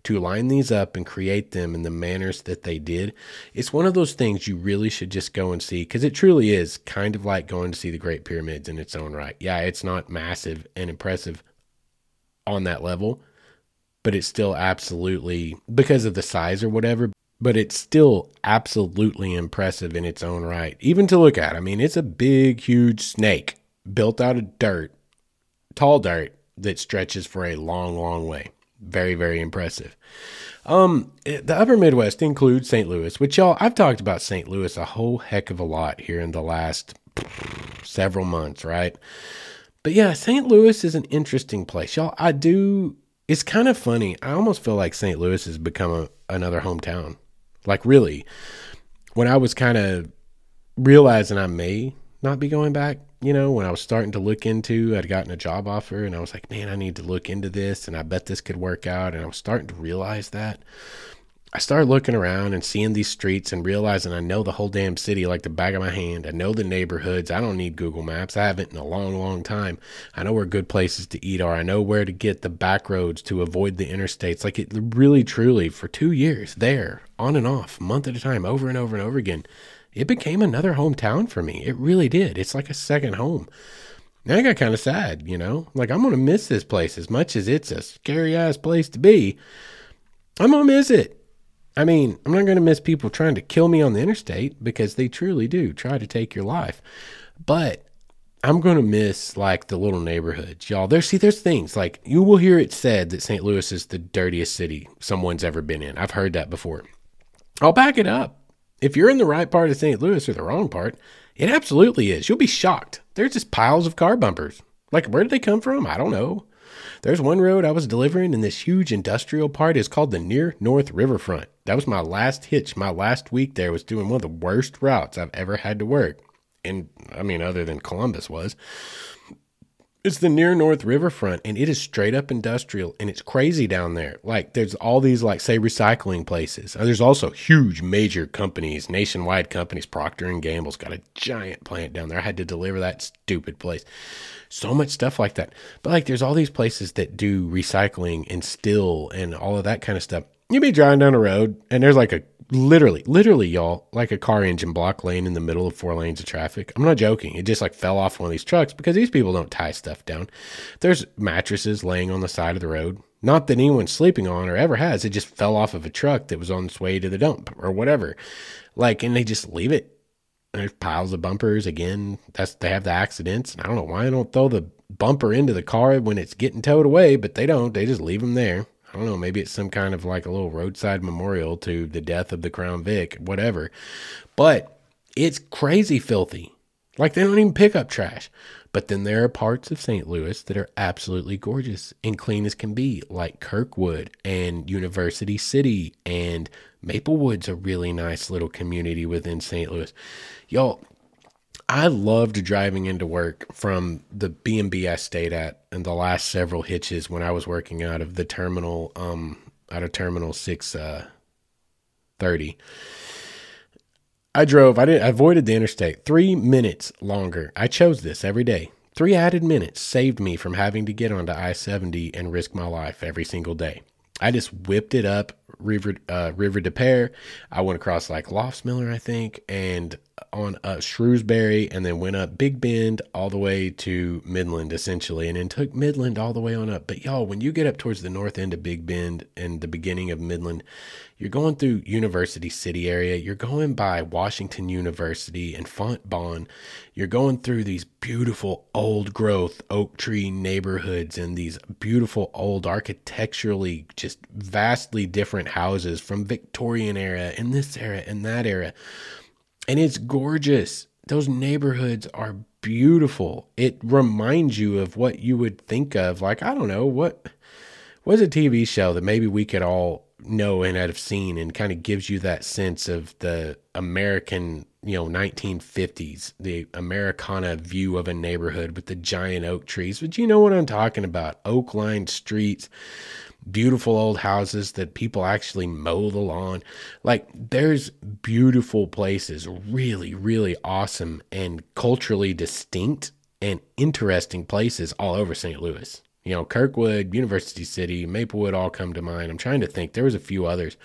to line these up and create them in the manners that they did, it's one of those things you really should just go and see because it truly is kind of like going to see the Great Pyramids in its own right. Yeah, it's not massive and impressive on that level, but it's still absolutely because of the size or whatever. But it's still absolutely impressive in its own right, even to look at. I mean, it's a big, huge snake built out of dirt, tall dirt that stretches for a long, long way. Very, very impressive. Um, the upper Midwest includes St. Louis, which y'all, I've talked about St. Louis a whole heck of a lot here in the last several months, right? But yeah, St. Louis is an interesting place. Y'all, I do, it's kind of funny. I almost feel like St. Louis has become a, another hometown. Like, really, when I was kind of realizing I may not be going back, you know, when I was starting to look into, I'd gotten a job offer and I was like, man, I need to look into this and I bet this could work out. And I was starting to realize that. I started looking around and seeing these streets and realizing I know the whole damn city like the back of my hand. I know the neighborhoods. I don't need Google Maps. I haven't in a long, long time. I know where good places to eat are. I know where to get the back roads to avoid the interstates. Like it really, truly, for two years there, on and off, month at a time, over and over and over again it became another hometown for me. It really did. It's like a second home. And I got kind of sad, you know? Like, I'm going to miss this place as much as it's a scary ass place to be. I'm going to miss it. I mean, I'm not going to miss people trying to kill me on the interstate because they truly do try to take your life. But I'm going to miss like the little neighborhoods, y'all. There, see, there's things like you will hear it said that St. Louis is the dirtiest city someone's ever been in. I've heard that before. I'll back it up. If you're in the right part of St. Louis or the wrong part, it absolutely is. You'll be shocked. There's just piles of car bumpers. Like, where did they come from? I don't know. There's one road I was delivering in this huge industrial part. It's called the Near North Riverfront. That was my last hitch. My last week there was doing one of the worst routes I've ever had to work. And I mean, other than Columbus was. It's the near north riverfront and it is straight up industrial and it's crazy down there. Like there's all these like say recycling places. Uh, there's also huge major companies, nationwide companies. Procter and Gamble's got a giant plant down there. I had to deliver that stupid place. So much stuff like that. But like there's all these places that do recycling and still and all of that kind of stuff. You'd be driving down the road and there's like a literally, literally, y'all, like a car engine block laying in the middle of four lanes of traffic. I'm not joking. It just like fell off one of these trucks because these people don't tie stuff down. There's mattresses laying on the side of the road. Not that anyone's sleeping on or ever has. It just fell off of a truck that was on its way to the dump or whatever. Like, and they just leave it. And there's piles of bumpers. Again, that's they have the accidents. And I don't know why I don't throw the bumper into the car when it's getting towed away, but they don't. They just leave them there. I don't know, maybe it's some kind of like a little roadside memorial to the death of the Crown Vic, whatever. But it's crazy filthy. Like they don't even pick up trash. But then there are parts of St. Louis that are absolutely gorgeous and clean as can be, like Kirkwood and University City and Maplewood's a really nice little community within St. Louis. Y'all, I loved driving into work from the B and B I stayed at in the last several hitches when I was working out of the terminal, um, out of terminal six uh, thirty. I drove. I did. I avoided the interstate three minutes longer. I chose this every day. Three added minutes saved me from having to get onto I seventy and risk my life every single day. I just whipped it up River uh, River des Peres. I went across like Loffsmiller, I think, and on uh, Shrewsbury, and then went up Big Bend all the way to Midland, essentially, and then took Midland all the way on up. But y'all, when you get up towards the north end of Big Bend and the beginning of Midland, you're going through University City area. You're going by Washington University and Fontbonne. You're going through these beautiful old growth oak tree neighborhoods and these beautiful old architecturally just vastly different houses from Victorian era and this era and that era. And it's gorgeous. Those neighborhoods are beautiful. It reminds you of what you would think of like I don't know what was a TV show that maybe we could all know and have seen and kind of gives you that sense of the American, you know, 1950s, the Americana view of a neighborhood with the giant oak trees. But you know what I'm talking about oak lined streets, beautiful old houses that people actually mow the lawn. Like, there's beautiful places, really, really awesome and culturally distinct and interesting places all over St. Louis. You know, Kirkwood, University City, Maplewood all come to mind. I'm trying to think. There was a few others.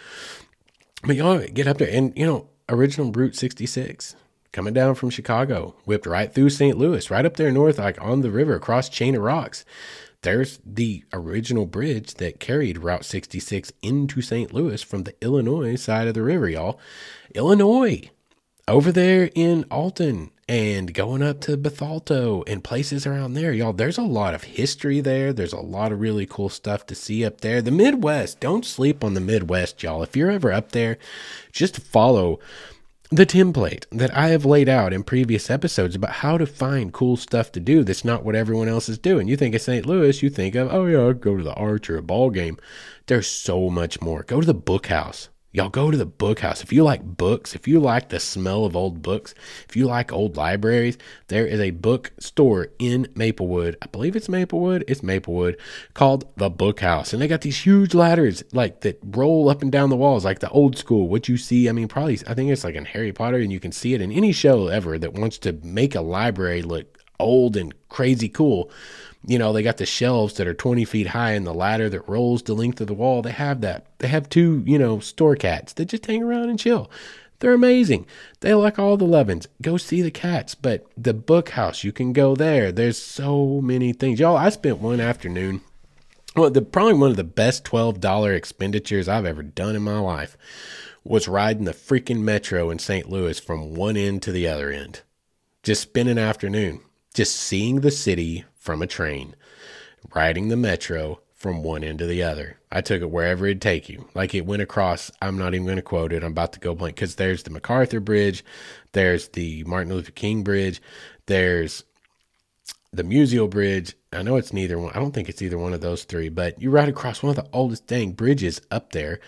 But y'all get up there and, you know, original Route 66 coming down from Chicago, whipped right through St. Louis, right up there north, like on the river, across chain of rocks. There's the original bridge that carried Route 66 into St. Louis from the Illinois side of the river, y'all. Illinois, over there in Alton and going up to Bethalto and places around there, y'all. There's a lot of history there. There's a lot of really cool stuff to see up there. The Midwest, don't sleep on the Midwest, y'all. If you're ever up there, just follow the template that I have laid out in previous episodes about how to find cool stuff to do that's not what everyone else is doing. You think of St. Louis, you think of, oh yeah, I'll go to the arch or a ball game. There's so much more. Go to the book house. Y'all go to the book house. If you like books, if you like the smell of old books, if you like old libraries, there is a book store in Maplewood. I believe it's Maplewood. It's Maplewood called the Book House. And they got these huge ladders like that roll up and down the walls like the old school. What you see, I mean, probably I think it's like in Harry Potter and you can see it in any show ever that wants to make a library look old and crazy cool you know, they got the shelves that are 20 feet high and the ladder that rolls the length of the wall. They have that. They have two, you know, store cats that just hang around and chill. They're amazing. They like all the Levins. Go see the cats. But the book house, you can go there. There's so many things. Y'all, I spent one afternoon. Well, the probably one of the best $12 expenditures I've ever done in my life was riding the freaking metro in St. Louis from one end to the other end. Just spend an afternoon just seeing the city from a train, riding the metro from one end to the other. I took it wherever it'd take you. Like it went across, I'm not even going to quote it. I'm about to go blank because there's the MacArthur Bridge, there's the Martin Luther King Bridge, there's the Musial Bridge. I know it's neither one. I don't think it's either one of those three, but you ride across one of the oldest dang bridges up there.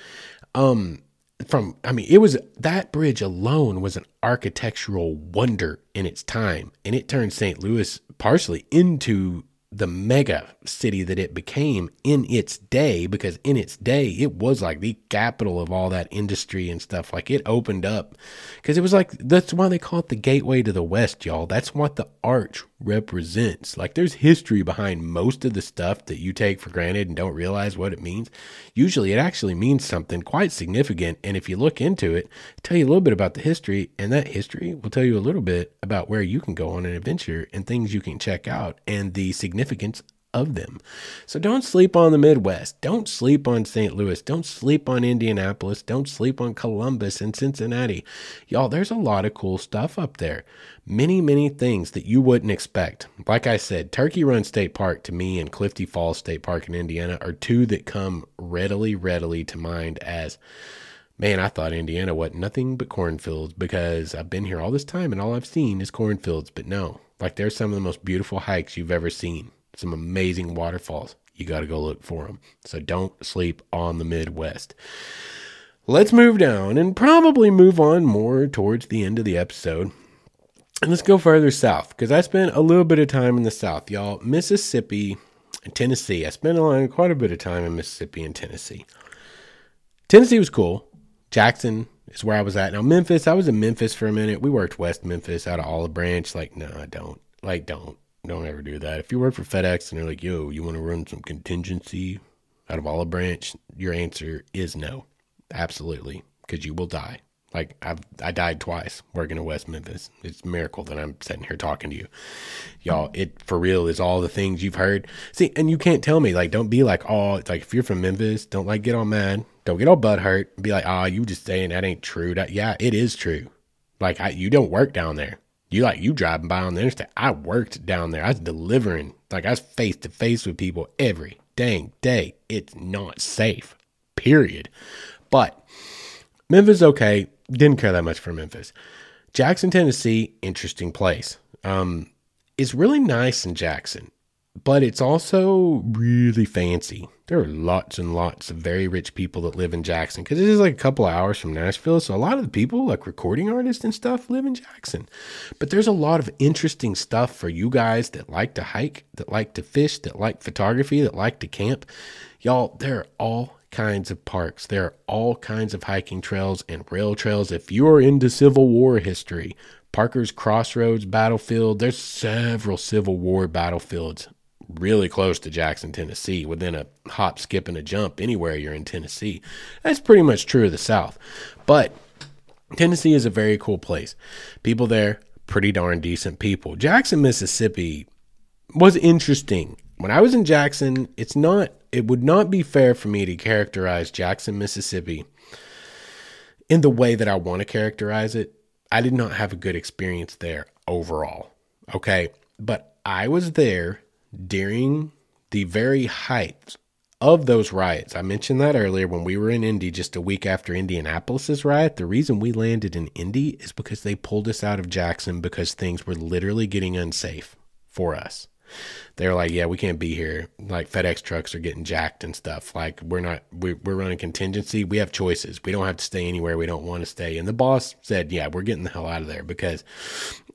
Um, from I mean, it was that bridge alone was an architectural wonder in its time, and it turned St. Louis partially into the mega city that it became in its day because in its day it was like the capital of all that industry and stuff like it opened up because it was like that's why they call it the gateway to the west y'all that's what the arch represents. Like there's history behind most of the stuff that you take for granted and don't realize what it means. Usually it actually means something quite significant and if you look into it tell you a little bit about the history and that history will tell you a little bit about where you can go on an adventure and things you can check out and the significance of them. So don't sleep on the Midwest. Don't sleep on St. Louis. Don't sleep on Indianapolis. Don't sleep on Columbus and Cincinnati. Y'all, there's a lot of cool stuff up there. Many, many things that you wouldn't expect. Like I said, Turkey Run State Park to me and Clifty Falls State Park in Indiana are two that come readily, readily to mind as man, I thought Indiana wasn't nothing but cornfields because I've been here all this time and all I've seen is cornfields. But no, like there's some of the most beautiful hikes you've ever seen some amazing waterfalls. You got to go look for them. So don't sleep on the Midwest. Let's move down and probably move on more towards the end of the episode. And let's go further south because I spent a little bit of time in the south, y'all. Mississippi and Tennessee. I spent a lot, quite a bit of time in Mississippi and Tennessee. Tennessee was cool. Jackson is where I was at. Now, Memphis, I was in Memphis for a minute. We worked West Memphis out of Olive Branch. Like, no, I don't. Like, don't. Don't ever do that. If you work for FedEx and they're like, yo, you want to run some contingency out of Olive Branch, your answer is no. Absolutely. Because you will die. Like I've I died twice working in West Memphis. It's a miracle that I'm sitting here talking to you. Y'all, it for real is all the things you've heard. See, and you can't tell me, like, don't be like, oh, it's like if you're from Memphis, don't like get all mad. Don't get all butt hurt. Be like, oh, you just saying that ain't true. That yeah, it is true. Like I, you don't work down there. You like you driving by on the interstate. I worked down there. I was delivering. Like I was face to face with people every dang day. It's not safe. Period. But Memphis okay. Didn't care that much for Memphis. Jackson, Tennessee, interesting place. Um, it's really nice in Jackson but it's also really fancy. There are lots and lots of very rich people that live in Jackson because it is like a couple hours from Nashville. So a lot of the people, like recording artists and stuff, live in Jackson. But there's a lot of interesting stuff for you guys that like to hike, that like to fish, that like photography, that like to camp. Y'all, there are all kinds of parks. There are all kinds of hiking trails and rail trails. If you're into Civil War history, Parker's Crossroads battlefield, there's several Civil War battlefields really close to Jackson, Tennessee, within a hop, skip, and a jump anywhere you're in Tennessee. That's pretty much true of the South. But Tennessee is a very cool place. People there, pretty darn decent people. Jackson, Mississippi was interesting. When I was in Jackson, it's not it would not be fair for me to characterize Jackson, Mississippi in the way that I want to characterize it. I did not have a good experience there overall. Okay. But I was there during the very height of those riots. I mentioned that earlier when we were in Indy just a week after Indianapolis's riot. The reason we landed in Indy is because they pulled us out of Jackson because things were literally getting unsafe for us they're like, yeah, we can't be here. Like FedEx trucks are getting jacked and stuff. Like we're not, we, we're running contingency. We have choices. We don't have to stay anywhere we don't want to stay. And the boss said, yeah, we're getting the hell out of there because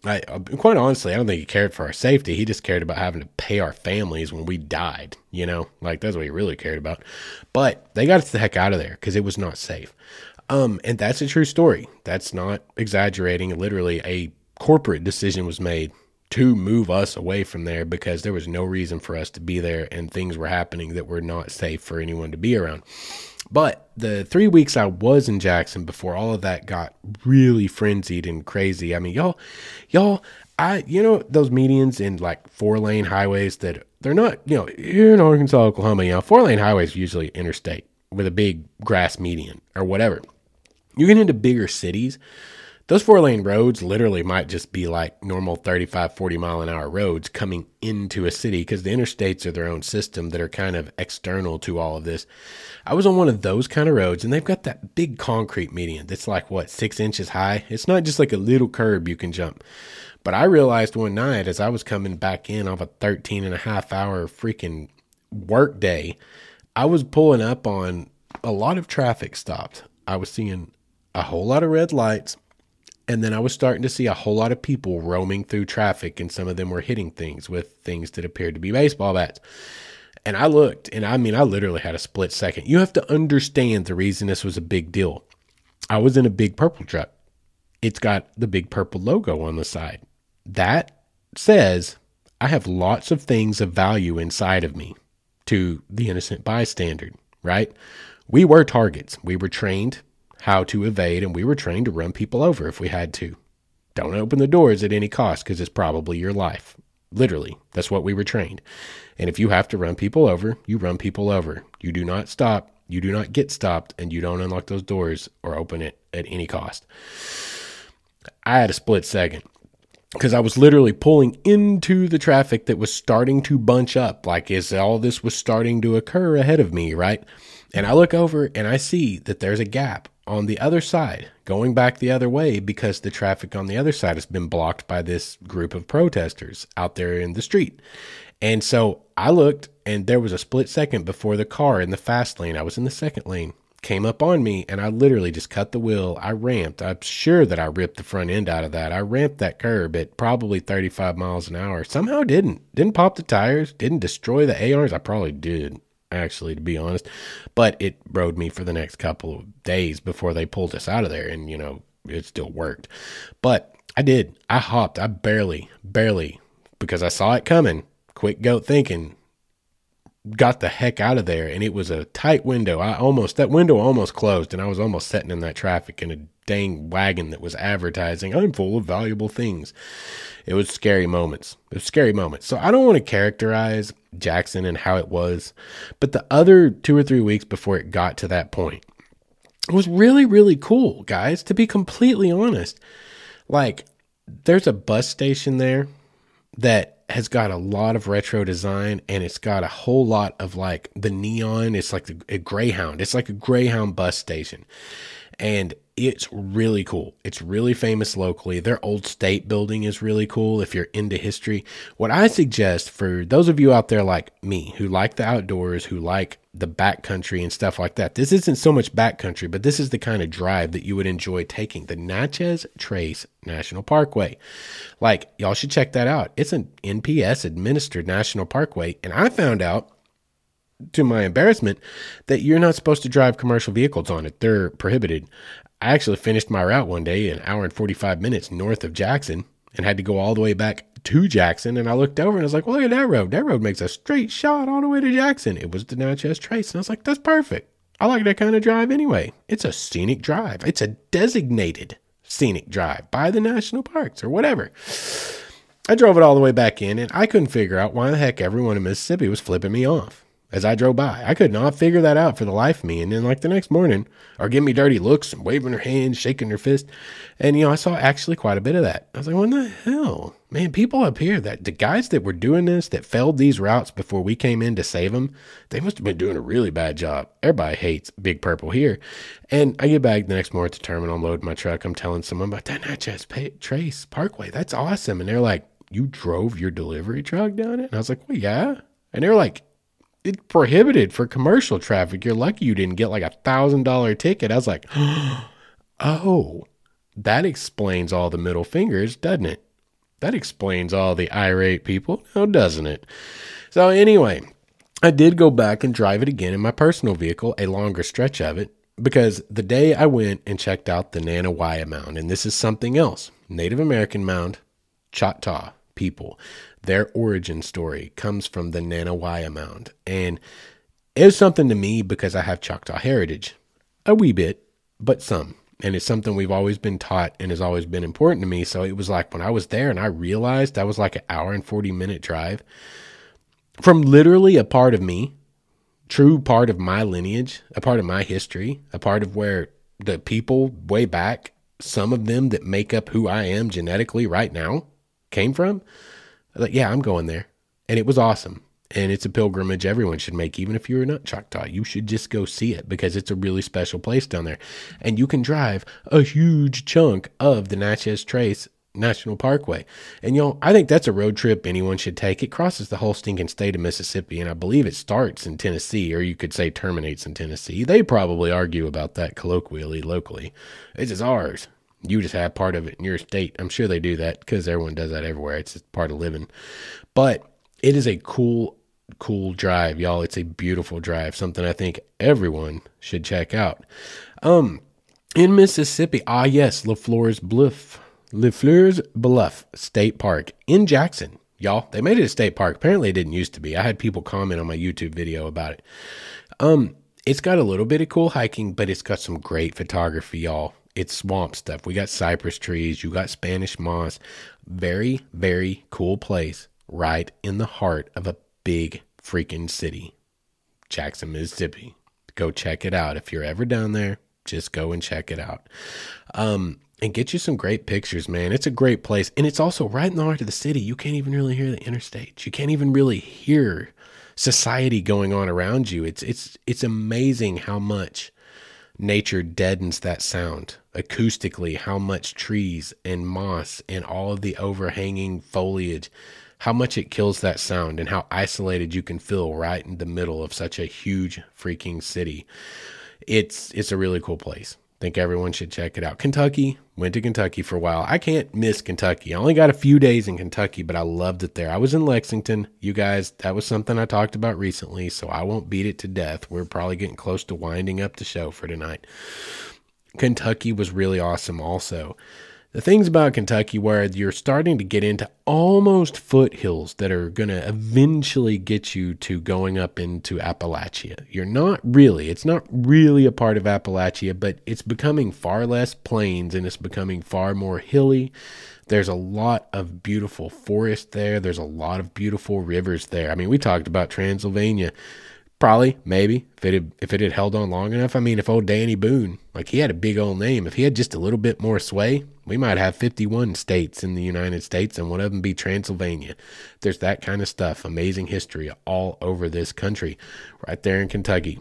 I, quite honestly, I don't think he cared for our safety. He just cared about having to pay our families when we died. You know, like that's what he really cared about. But they got us the heck out of there because it was not safe. Um, and that's a true story. That's not exaggerating. Literally, a corporate decision was made to move us away from there because there was no reason for us to be there and things were happening that were not safe for anyone to be around. But the three weeks I was in Jackson before all of that got really frenzied and crazy. I mean, y'all, y'all, I, you know, those medians in like four lane highways that they're not, you know, here in Arkansas, Oklahoma, you know, four lane highways usually interstate with a big grass median or whatever. You get into bigger cities those four lane roads literally might just be like normal 35, 40 mile an hour roads coming into a city because the interstates are their own system that are kind of external to all of this. I was on one of those kind of roads and they've got that big concrete median that's like what, six inches high? It's not just like a little curb you can jump. But I realized one night as I was coming back in off a 13 and a half hour freaking work day, I was pulling up on a lot of traffic stopped. I was seeing a whole lot of red lights and then I was starting to see a whole lot of people roaming through traffic, and some of them were hitting things with things that appeared to be baseball bats. And I looked, and I mean, I literally had a split second. You have to understand the reason this was a big deal. I was in a big purple truck. It's got the big purple logo on the side. That says I have lots of things of value inside of me to the innocent bystander, right? We were targets. We were trained how to evade, and we were trained to run people over if we had to. Don't open the doors at any cost because it's probably your life. Literally, that's what we were trained. And if you have to run people over, you run people over. You do not stop, you do not get stopped, and you don't unlock those doors or open it at any cost. I had a split second because I was literally pulling into the traffic that was starting to bunch up, like as all this was starting to occur ahead of me, right? And I look over and I see that there's a gap on the other side, going back the other way because the traffic on the other side has been blocked by this group of protesters out there in the street. And so I looked, and there was a split second before the car in the fast lane, I was in the second lane, came up on me, and I literally just cut the wheel. I ramped. I'm sure that I ripped the front end out of that. I ramped that curb at probably 35 miles an hour. Somehow didn't. Didn't pop the tires, didn't destroy the ARs. I probably did actually, to be honest. But it rode me for the next couple of days before they pulled us out of there, and you know it still worked. But I did. I hopped. I barely, barely, because I saw it coming. Quick goat thinking. Got the heck out of there, and it was a tight window. I almost that window almost closed, and I was almost sitting in that traffic in a dang wagon that was advertising, I'm full of valuable things. It was scary moments. It was scary moments. So I don't want to characterize Jackson and how it was, but the other two or three weeks before it got to that point it was really, really cool, guys, to be completely honest. Like, there's a bus station there that has got a lot of retro design and it's got a whole lot of like the neon. It's like a Greyhound. It's like a Greyhound bus station. And it's really cool. It's really famous locally. Their old state building is really cool if you're into history. What I suggest for those of you out there like me who like the outdoors, who like the backcountry and stuff like that, this isn't so much backcountry, but this is the kind of drive that you would enjoy taking the Natchez Trace National Parkway. Like, y'all should check that out. It's an NPS administered national parkway. And I found out to my embarrassment that you're not supposed to drive commercial vehicles on it. They're prohibited. I actually finished my route one day an hour and 45 minutes north of Jackson and had to go all the way back to Jackson and I looked over and I was like, well, look at that road. That road makes a straight shot all the way to Jackson. It was the Natchez Trace. And I was like, that's perfect. I like that kind of drive anyway. It's a scenic drive. It's a designated scenic drive by the national parks or whatever. I drove it all the way back in and I couldn't figure out why the heck everyone in Mississippi was flipping me off as I drove by. I could not figure that out for the life of me. And then, like the next morning, are giving me dirty looks and waving her hands, shaking her fist. And, you know, I saw actually quite a bit of that. I was like, what the hell? Man, people up here, that the guys that were doing this, that failed these routes before we came in to save them, they must have been doing a really bad job. Everybody hates Big Purple here. And I get back the next morning the terminal, I'm loading my truck. I'm telling someone about that Natchez Trace Parkway. That's awesome. And they're like, you drove your delivery truck down it? And I was like, well, yeah. And they're like, it's prohibited for commercial traffic. You're lucky you didn't get like a thousand dollar ticket. I was like, oh, that explains all the middle fingers, doesn't it? That explains all the irate people, no, doesn't it? So, anyway, I did go back and drive it again in my personal vehicle, a longer stretch of it, because the day I went and checked out the Nanih Waiya Mound, and this is something else Native American mound, Choctaw people their origin story comes from the Nanih Waiya Mound. And it was something to me because I have Choctaw heritage, a wee bit, but some. And it's something we've always been taught and has always been important to me. So it was like when I was there and I realized that was like an hour and 40 minute drive from literally a part of me, true part of my lineage, a part of my history, a part of where the people way back, some of them that make up who I am genetically right now, came from like, yeah, I'm going there. And it was awesome. And it's a pilgrimage everyone should make, even if you're not Choctaw. You should just go see it because it's a really special place down there. And you can drive a huge chunk of the Natchez Trace National Parkway. And know, I think that's a road trip anyone should take. It crosses the whole stinking state of Mississippi, and I believe it starts in Tennessee, or you could say terminates in Tennessee. They probably argue about that colloquially locally. This is ours you just have part of it in your state. I'm sure they do that because everyone does that everywhere. It's just part of living. But it is a cool, cool drive, y'all. It's a beautiful drive, something I think everyone should check out. Um, in Mississippi, ah yes, LaFleur's Bluff, LaFleur's Bluff State Park in Jackson. Y'all, they made it a state park. Apparently, it didn't used to be. I had people comment on my YouTube video about it. Um, it's got a little bit of cool hiking, but it's got some great photography, y'all it's swamp stuff. We got cypress trees, you got Spanish moss. Very, very cool place right in the heart of a big freaking city. Jackson, Mississippi. Go check it out. If you're ever down there, just go and check it out. Um, and get you some great pictures, man. It's a great place. And it's also right in the heart of the city. You can't even really hear the interstate. You can't even really hear society going on around you. It's it's it's amazing how much nature deadens that sound acoustically how much trees and moss and all of the overhanging foliage how much it kills that sound and how isolated you can feel right in the middle of such a huge freaking city. It's it's a really cool place think everyone should check it out. Kentucky, went to Kentucky for a while. I can't miss Kentucky. I only got a few days in Kentucky, but I loved it there. I was in Lexington. You guys, that was something I talked about recently, so I won't beat it to death. We're probably getting close to winding up the show for tonight. Kentucky was really awesome also the things about Kentucky where you're starting to get into almost foothills that are going to eventually get you to going up into Appalachia. You're not really, it's not really a part of Appalachia, but it's becoming far less plains and it's becoming far more hilly. There's a lot of beautiful forest there. There's a lot of beautiful rivers there. I mean, we talked about Transylvania Probably, maybe if it had, if it had held on long enough. I mean, if old Danny Boone, like he had a big old name, if he had just a little bit more sway, we might have 51 states in the United States, and one of them be Transylvania. There's that kind of stuff, amazing history all over this country, right there in Kentucky.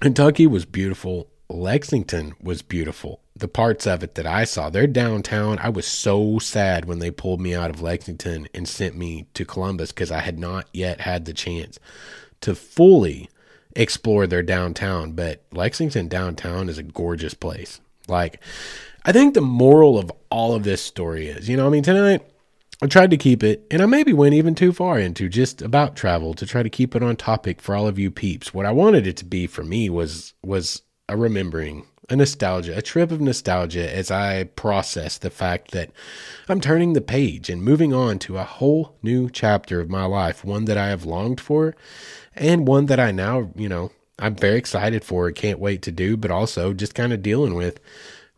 Kentucky was beautiful. Lexington was beautiful. The parts of it that I saw, their downtown, I was so sad when they pulled me out of Lexington and sent me to Columbus because I had not yet had the chance to fully explore their downtown, but Lexington downtown is a gorgeous place. Like, I think the moral of all of this story is, you know, I mean, tonight I tried to keep it, and I maybe went even too far into just about travel to try to keep it on topic for all of you peeps. What I wanted it to be for me was was a remembering a nostalgia, a trip of nostalgia as I process the fact that I'm turning the page and moving on to a whole new chapter of my life, one that I have longed for and one that I now, you know, I'm very excited for can't wait to do, but also just kind of dealing with,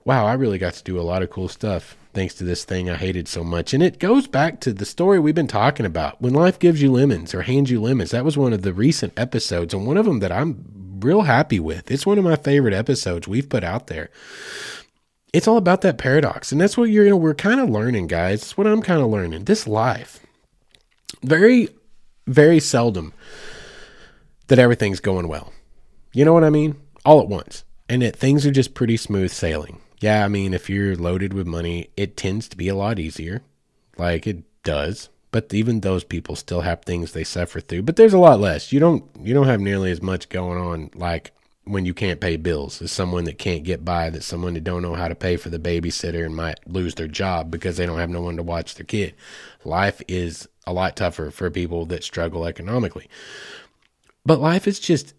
wow, I really got to do a lot of cool stuff thanks to this thing I hated so much. And it goes back to the story we've been talking about. When life gives you lemons or hands you lemons, that was one of the recent episodes and one of them that I'm real happy with. It's one of my favorite episodes we've put out there. It's all about that paradox. And that's what you're, you know, we're kind of learning, guys. It's what I'm kind of learning. This life, very, very seldom that everything's going well. You know what I mean? All at once. And that things are just pretty smooth sailing. Yeah, I mean, if you're loaded with money, it tends to be a lot easier. Like it does but even those people still have things they suffer through but there's a lot less you don't you don't have nearly as much going on like when you can't pay bills as someone that can't get by that someone that don't know how to pay for the babysitter and might lose their job because they don't have no one to watch their kid life is a lot tougher for people that struggle economically but life is just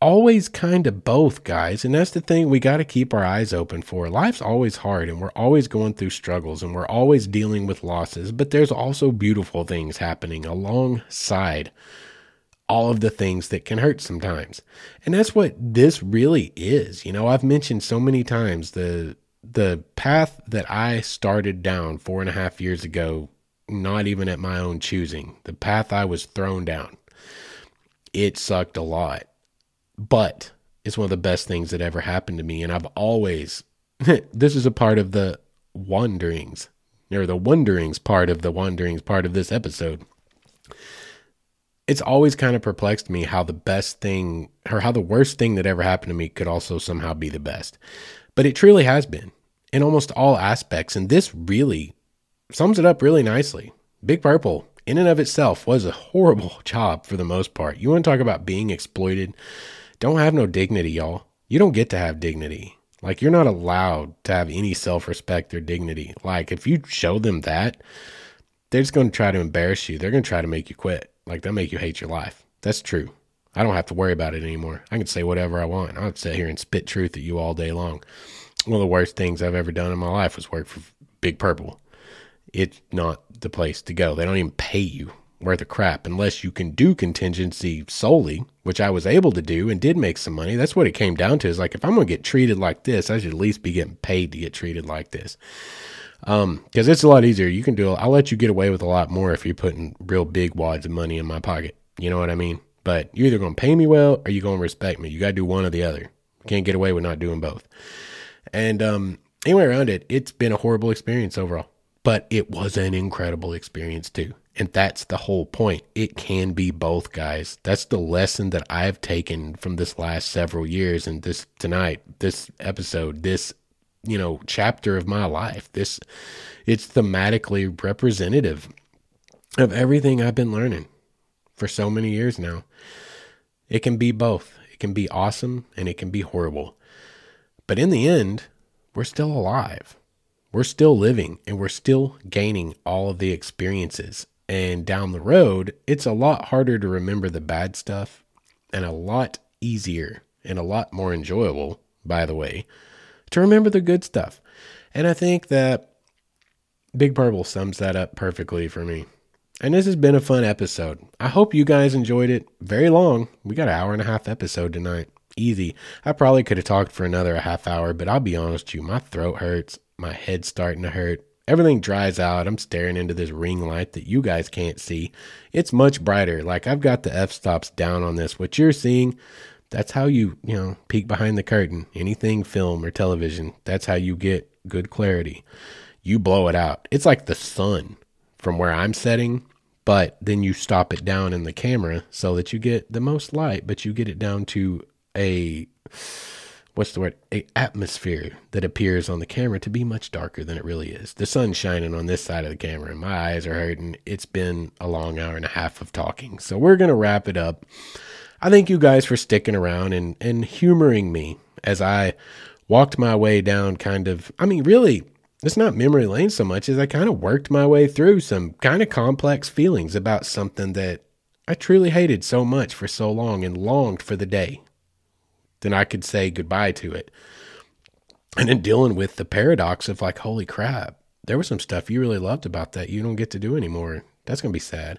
always kind of both, guys. And that's the thing we got to keep our eyes open for. Life's always hard and we're always going through struggles and we're always dealing with losses, but there's also beautiful things happening alongside all of the things that can hurt sometimes. And that's what this really is. You know, I've mentioned so many times the the path that I started down four and a half years ago, not even at my own choosing, the path I was thrown down. It sucked a lot but it's one of the best things that ever happened to me. And I've always, this is a part of the wanderings, or the wonderings part of the wanderings part of this episode. It's always kind of perplexed me how the best thing, or how the worst thing that ever happened to me could also somehow be the best. But it truly has been in almost all aspects. And this really sums it up really nicely. Big Purple, in and of itself, was a horrible job for the most part. You want to talk about being exploited? don't have no dignity, y'all. You don't get to have dignity. Like, you're not allowed to have any self respect or dignity. Like, if you show them that, they're just going to try to embarrass you. They're going to try to make you quit. Like, they'll make you hate your life. That's true. I don't have to worry about it anymore. I can say whatever I want. I'll sit here and spit truth at you all day long. One of the worst things I've ever done in my life was work for Big Purple. It's not the place to go. They don't even pay you worth of crap unless you can do contingency solely, which I was able to do and did make some money. That's what it came down to. Is like if I'm gonna get treated like this, I should at least be getting paid to get treated like this. Um, because it's a lot easier. You can do. I'll let you get away with a lot more if you're putting real big wads of money in my pocket. You know what I mean? But you're either gonna pay me well or you're gonna respect me. You gotta do one or the other. You can't get away with not doing both. And um, anyway, around it, it's been a horrible experience overall. But it was an incredible experience too. And that's the whole point. It can be both, guys. That's the lesson that I've taken from this last several years and this tonight, this episode, this, you know, chapter of my life. This, it's thematically representative of everything I've been learning for so many years now. It can be both. It can be awesome and it can be horrible. But in the end, we're still alive. We're still living and we're still gaining all of the experiences and down the road, it's a lot harder to remember the bad stuff and a lot easier and a lot more enjoyable, by the way, to remember the good stuff. And I think that Big Purple sums that up perfectly for me. And this has been a fun episode. I hope you guys enjoyed it. Very long. We got an hour and a half episode tonight. Easy. I probably could have talked for another half hour, but I'll be honest with you, my throat hurts. My head's starting to hurt. Everything dries out. I'm staring into this ring light that you guys can't see. It's much brighter. Like I've got the f stops down on this. What you're seeing, that's how you, you know, peek behind the curtain. Anything film or television, that's how you get good clarity. You blow it out. It's like the sun from where I'm setting, but then you stop it down in the camera so that you get the most light, but you get it down to a what's the word? A atmosphere that appears on the camera to be much darker than it really is. The sun's shining on this side of the camera and my eyes are hurting. It's been a long hour and a half of talking. So we're going to wrap it up. I thank you guys for sticking around and and humoring me as i walked my way down kind of i mean really it's not memory lane so much as i kind of worked my way through some kind of complex feelings about something that i truly hated so much for so long and longed for the day then I could say goodbye to it. and then dealing with the paradox of like, holy crap, there was some stuff you really loved about that you don't get to do anymore. That's going to be sad.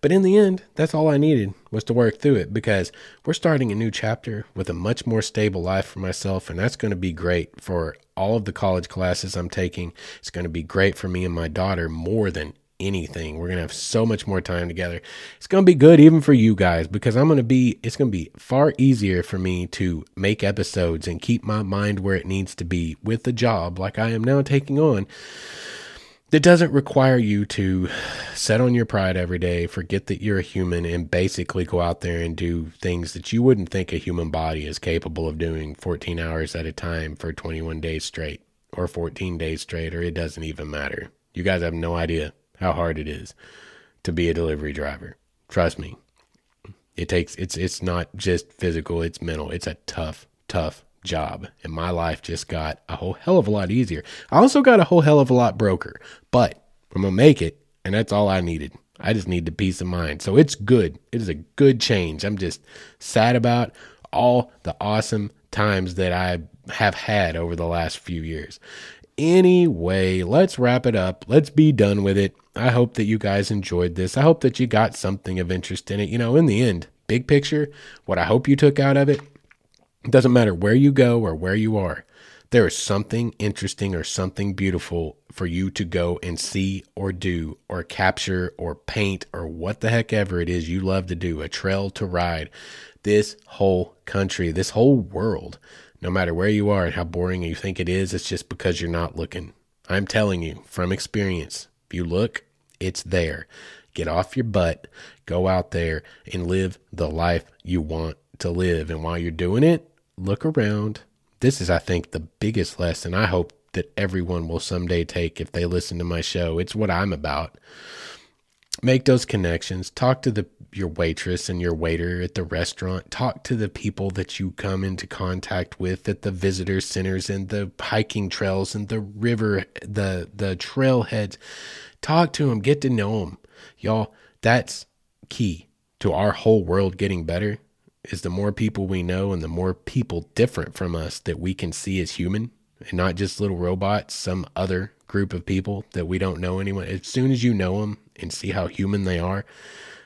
But in the end, that's all I needed was to work through it because we're starting a new chapter with a much more stable life for myself. And that's going to be great for all of the college classes I'm taking. It's going to be great for me and my daughter more than anything. We're going to have so much more time together. It's going to be good even for you guys because I'm going to be, it's going to be far easier for me to make episodes and keep my mind where it needs to be with the job like I am now taking on. That doesn't require you to set on your pride every day, forget that you're a human, and basically go out there and do things that you wouldn't think a human body is capable of doing 14 hours at a time for 21 days straight, or 14 days straight, or it doesn't even matter. You guys have no idea how hard it is to be a delivery driver. Trust me. It takes it's it's not just physical, it's mental. It's a tough, tough job. And my life just got a whole hell of a lot easier. I also got a whole hell of a lot broker, but I'm gonna make it, and that's all I needed. I just need the peace of mind. So it's good. It is a good change. I'm just sad about all the awesome times that I have had over the last few years. Anyway, let's wrap it up. Let's be done with it. I hope that you guys enjoyed this. I hope that you got something of interest in it. You know, in the end, big picture, what I hope you took out of it, it doesn't matter where you go or where you are. There is something interesting or something beautiful for you to go and see or do or capture or paint or what the heck ever it is you love to do, a trail to ride. This whole country, this whole world no matter where you are and how boring you think it is, it's just because you're not looking. I'm telling you from experience, if you look, it's there. Get off your butt, go out there and live the life you want to live. And while you're doing it, look around. This is, I think, the biggest lesson I hope that everyone will someday take if they listen to my show. It's what I'm about. Make those connections, talk to the your waitress and your waiter at the restaurant. Talk to the people that you come into contact with at the visitor centers and the hiking trails and the river, the the trailheads. Talk to them, get to know them. Y'all, that's key to our whole world getting better is the more people we know and the more people different from us that we can see as human and not just little robots, some other group of people that we don't know anyone. As soon as you know them and see how human they are,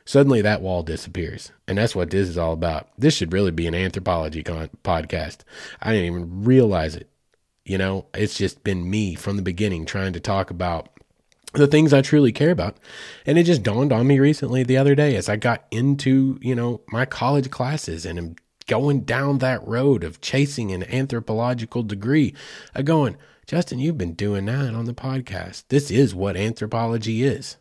Suddenly that wall disappears. And that's what this is all about. This should really be an anthropology con- podcast. I didn't even realize it. You know, it's just been me from the beginning trying to talk about the things I truly care about. And it just dawned on me recently the other day as I got into, you know, my college classes and am going down that road of chasing an anthropological degree. I going, Justin, you've been doing that on the podcast. This is what anthropology is.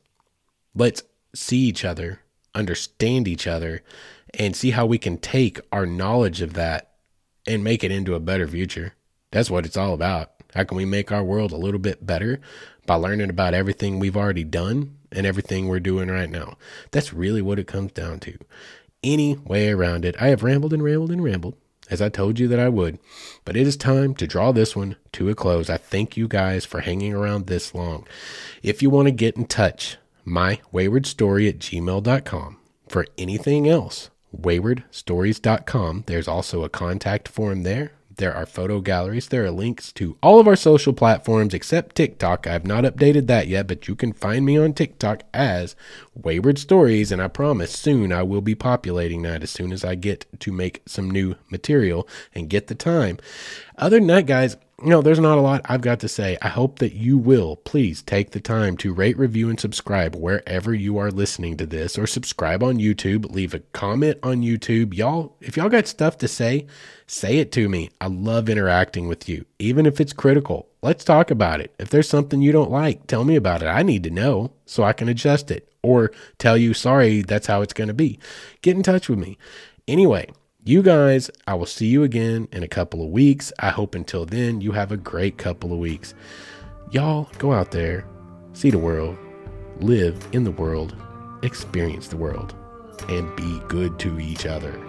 Let's see each other understand each other and see how we can take our knowledge of that and make it into a better future. That's what it's all about. How can we make our world a little bit better by learning about everything we've already done and everything we're doing right now? That's really what it comes down to. Any way around it. I have rambled and rambled and rambled, as I told you that I would, but it is time to draw this one to a close. I thank you guys for hanging around this long. If you want to get in touch, mywaywardstory at gmail.com. For anything else, waywardstories.com. There's also a contact form there. There are photo galleries. There are links to all of our social platforms except TikTok. I have not updated that yet, but you can find me on TikTok as Wayward Stories, and I promise soon I will be populating that as soon as I get to make some new material and get the time. Other than that, guys, you know, there's not a lot I've got to say. I hope that you will please take the time to rate, review, and subscribe wherever you are listening to this, or subscribe on YouTube. Leave a comment on YouTube. Y'all, if y'all got stuff to say, say it to me. I love interacting with you, even if it's critical. Let's talk about it. If there's something you don't like, tell me about it. I need to know so I can adjust it or tell you, sorry, that's how it's going to be. Get in touch with me. Anyway, you guys, I will see you again in a couple of weeks. I hope until then you have a great couple of weeks. Y'all go out there, see the world, live in the world, experience the world, and be good to each other.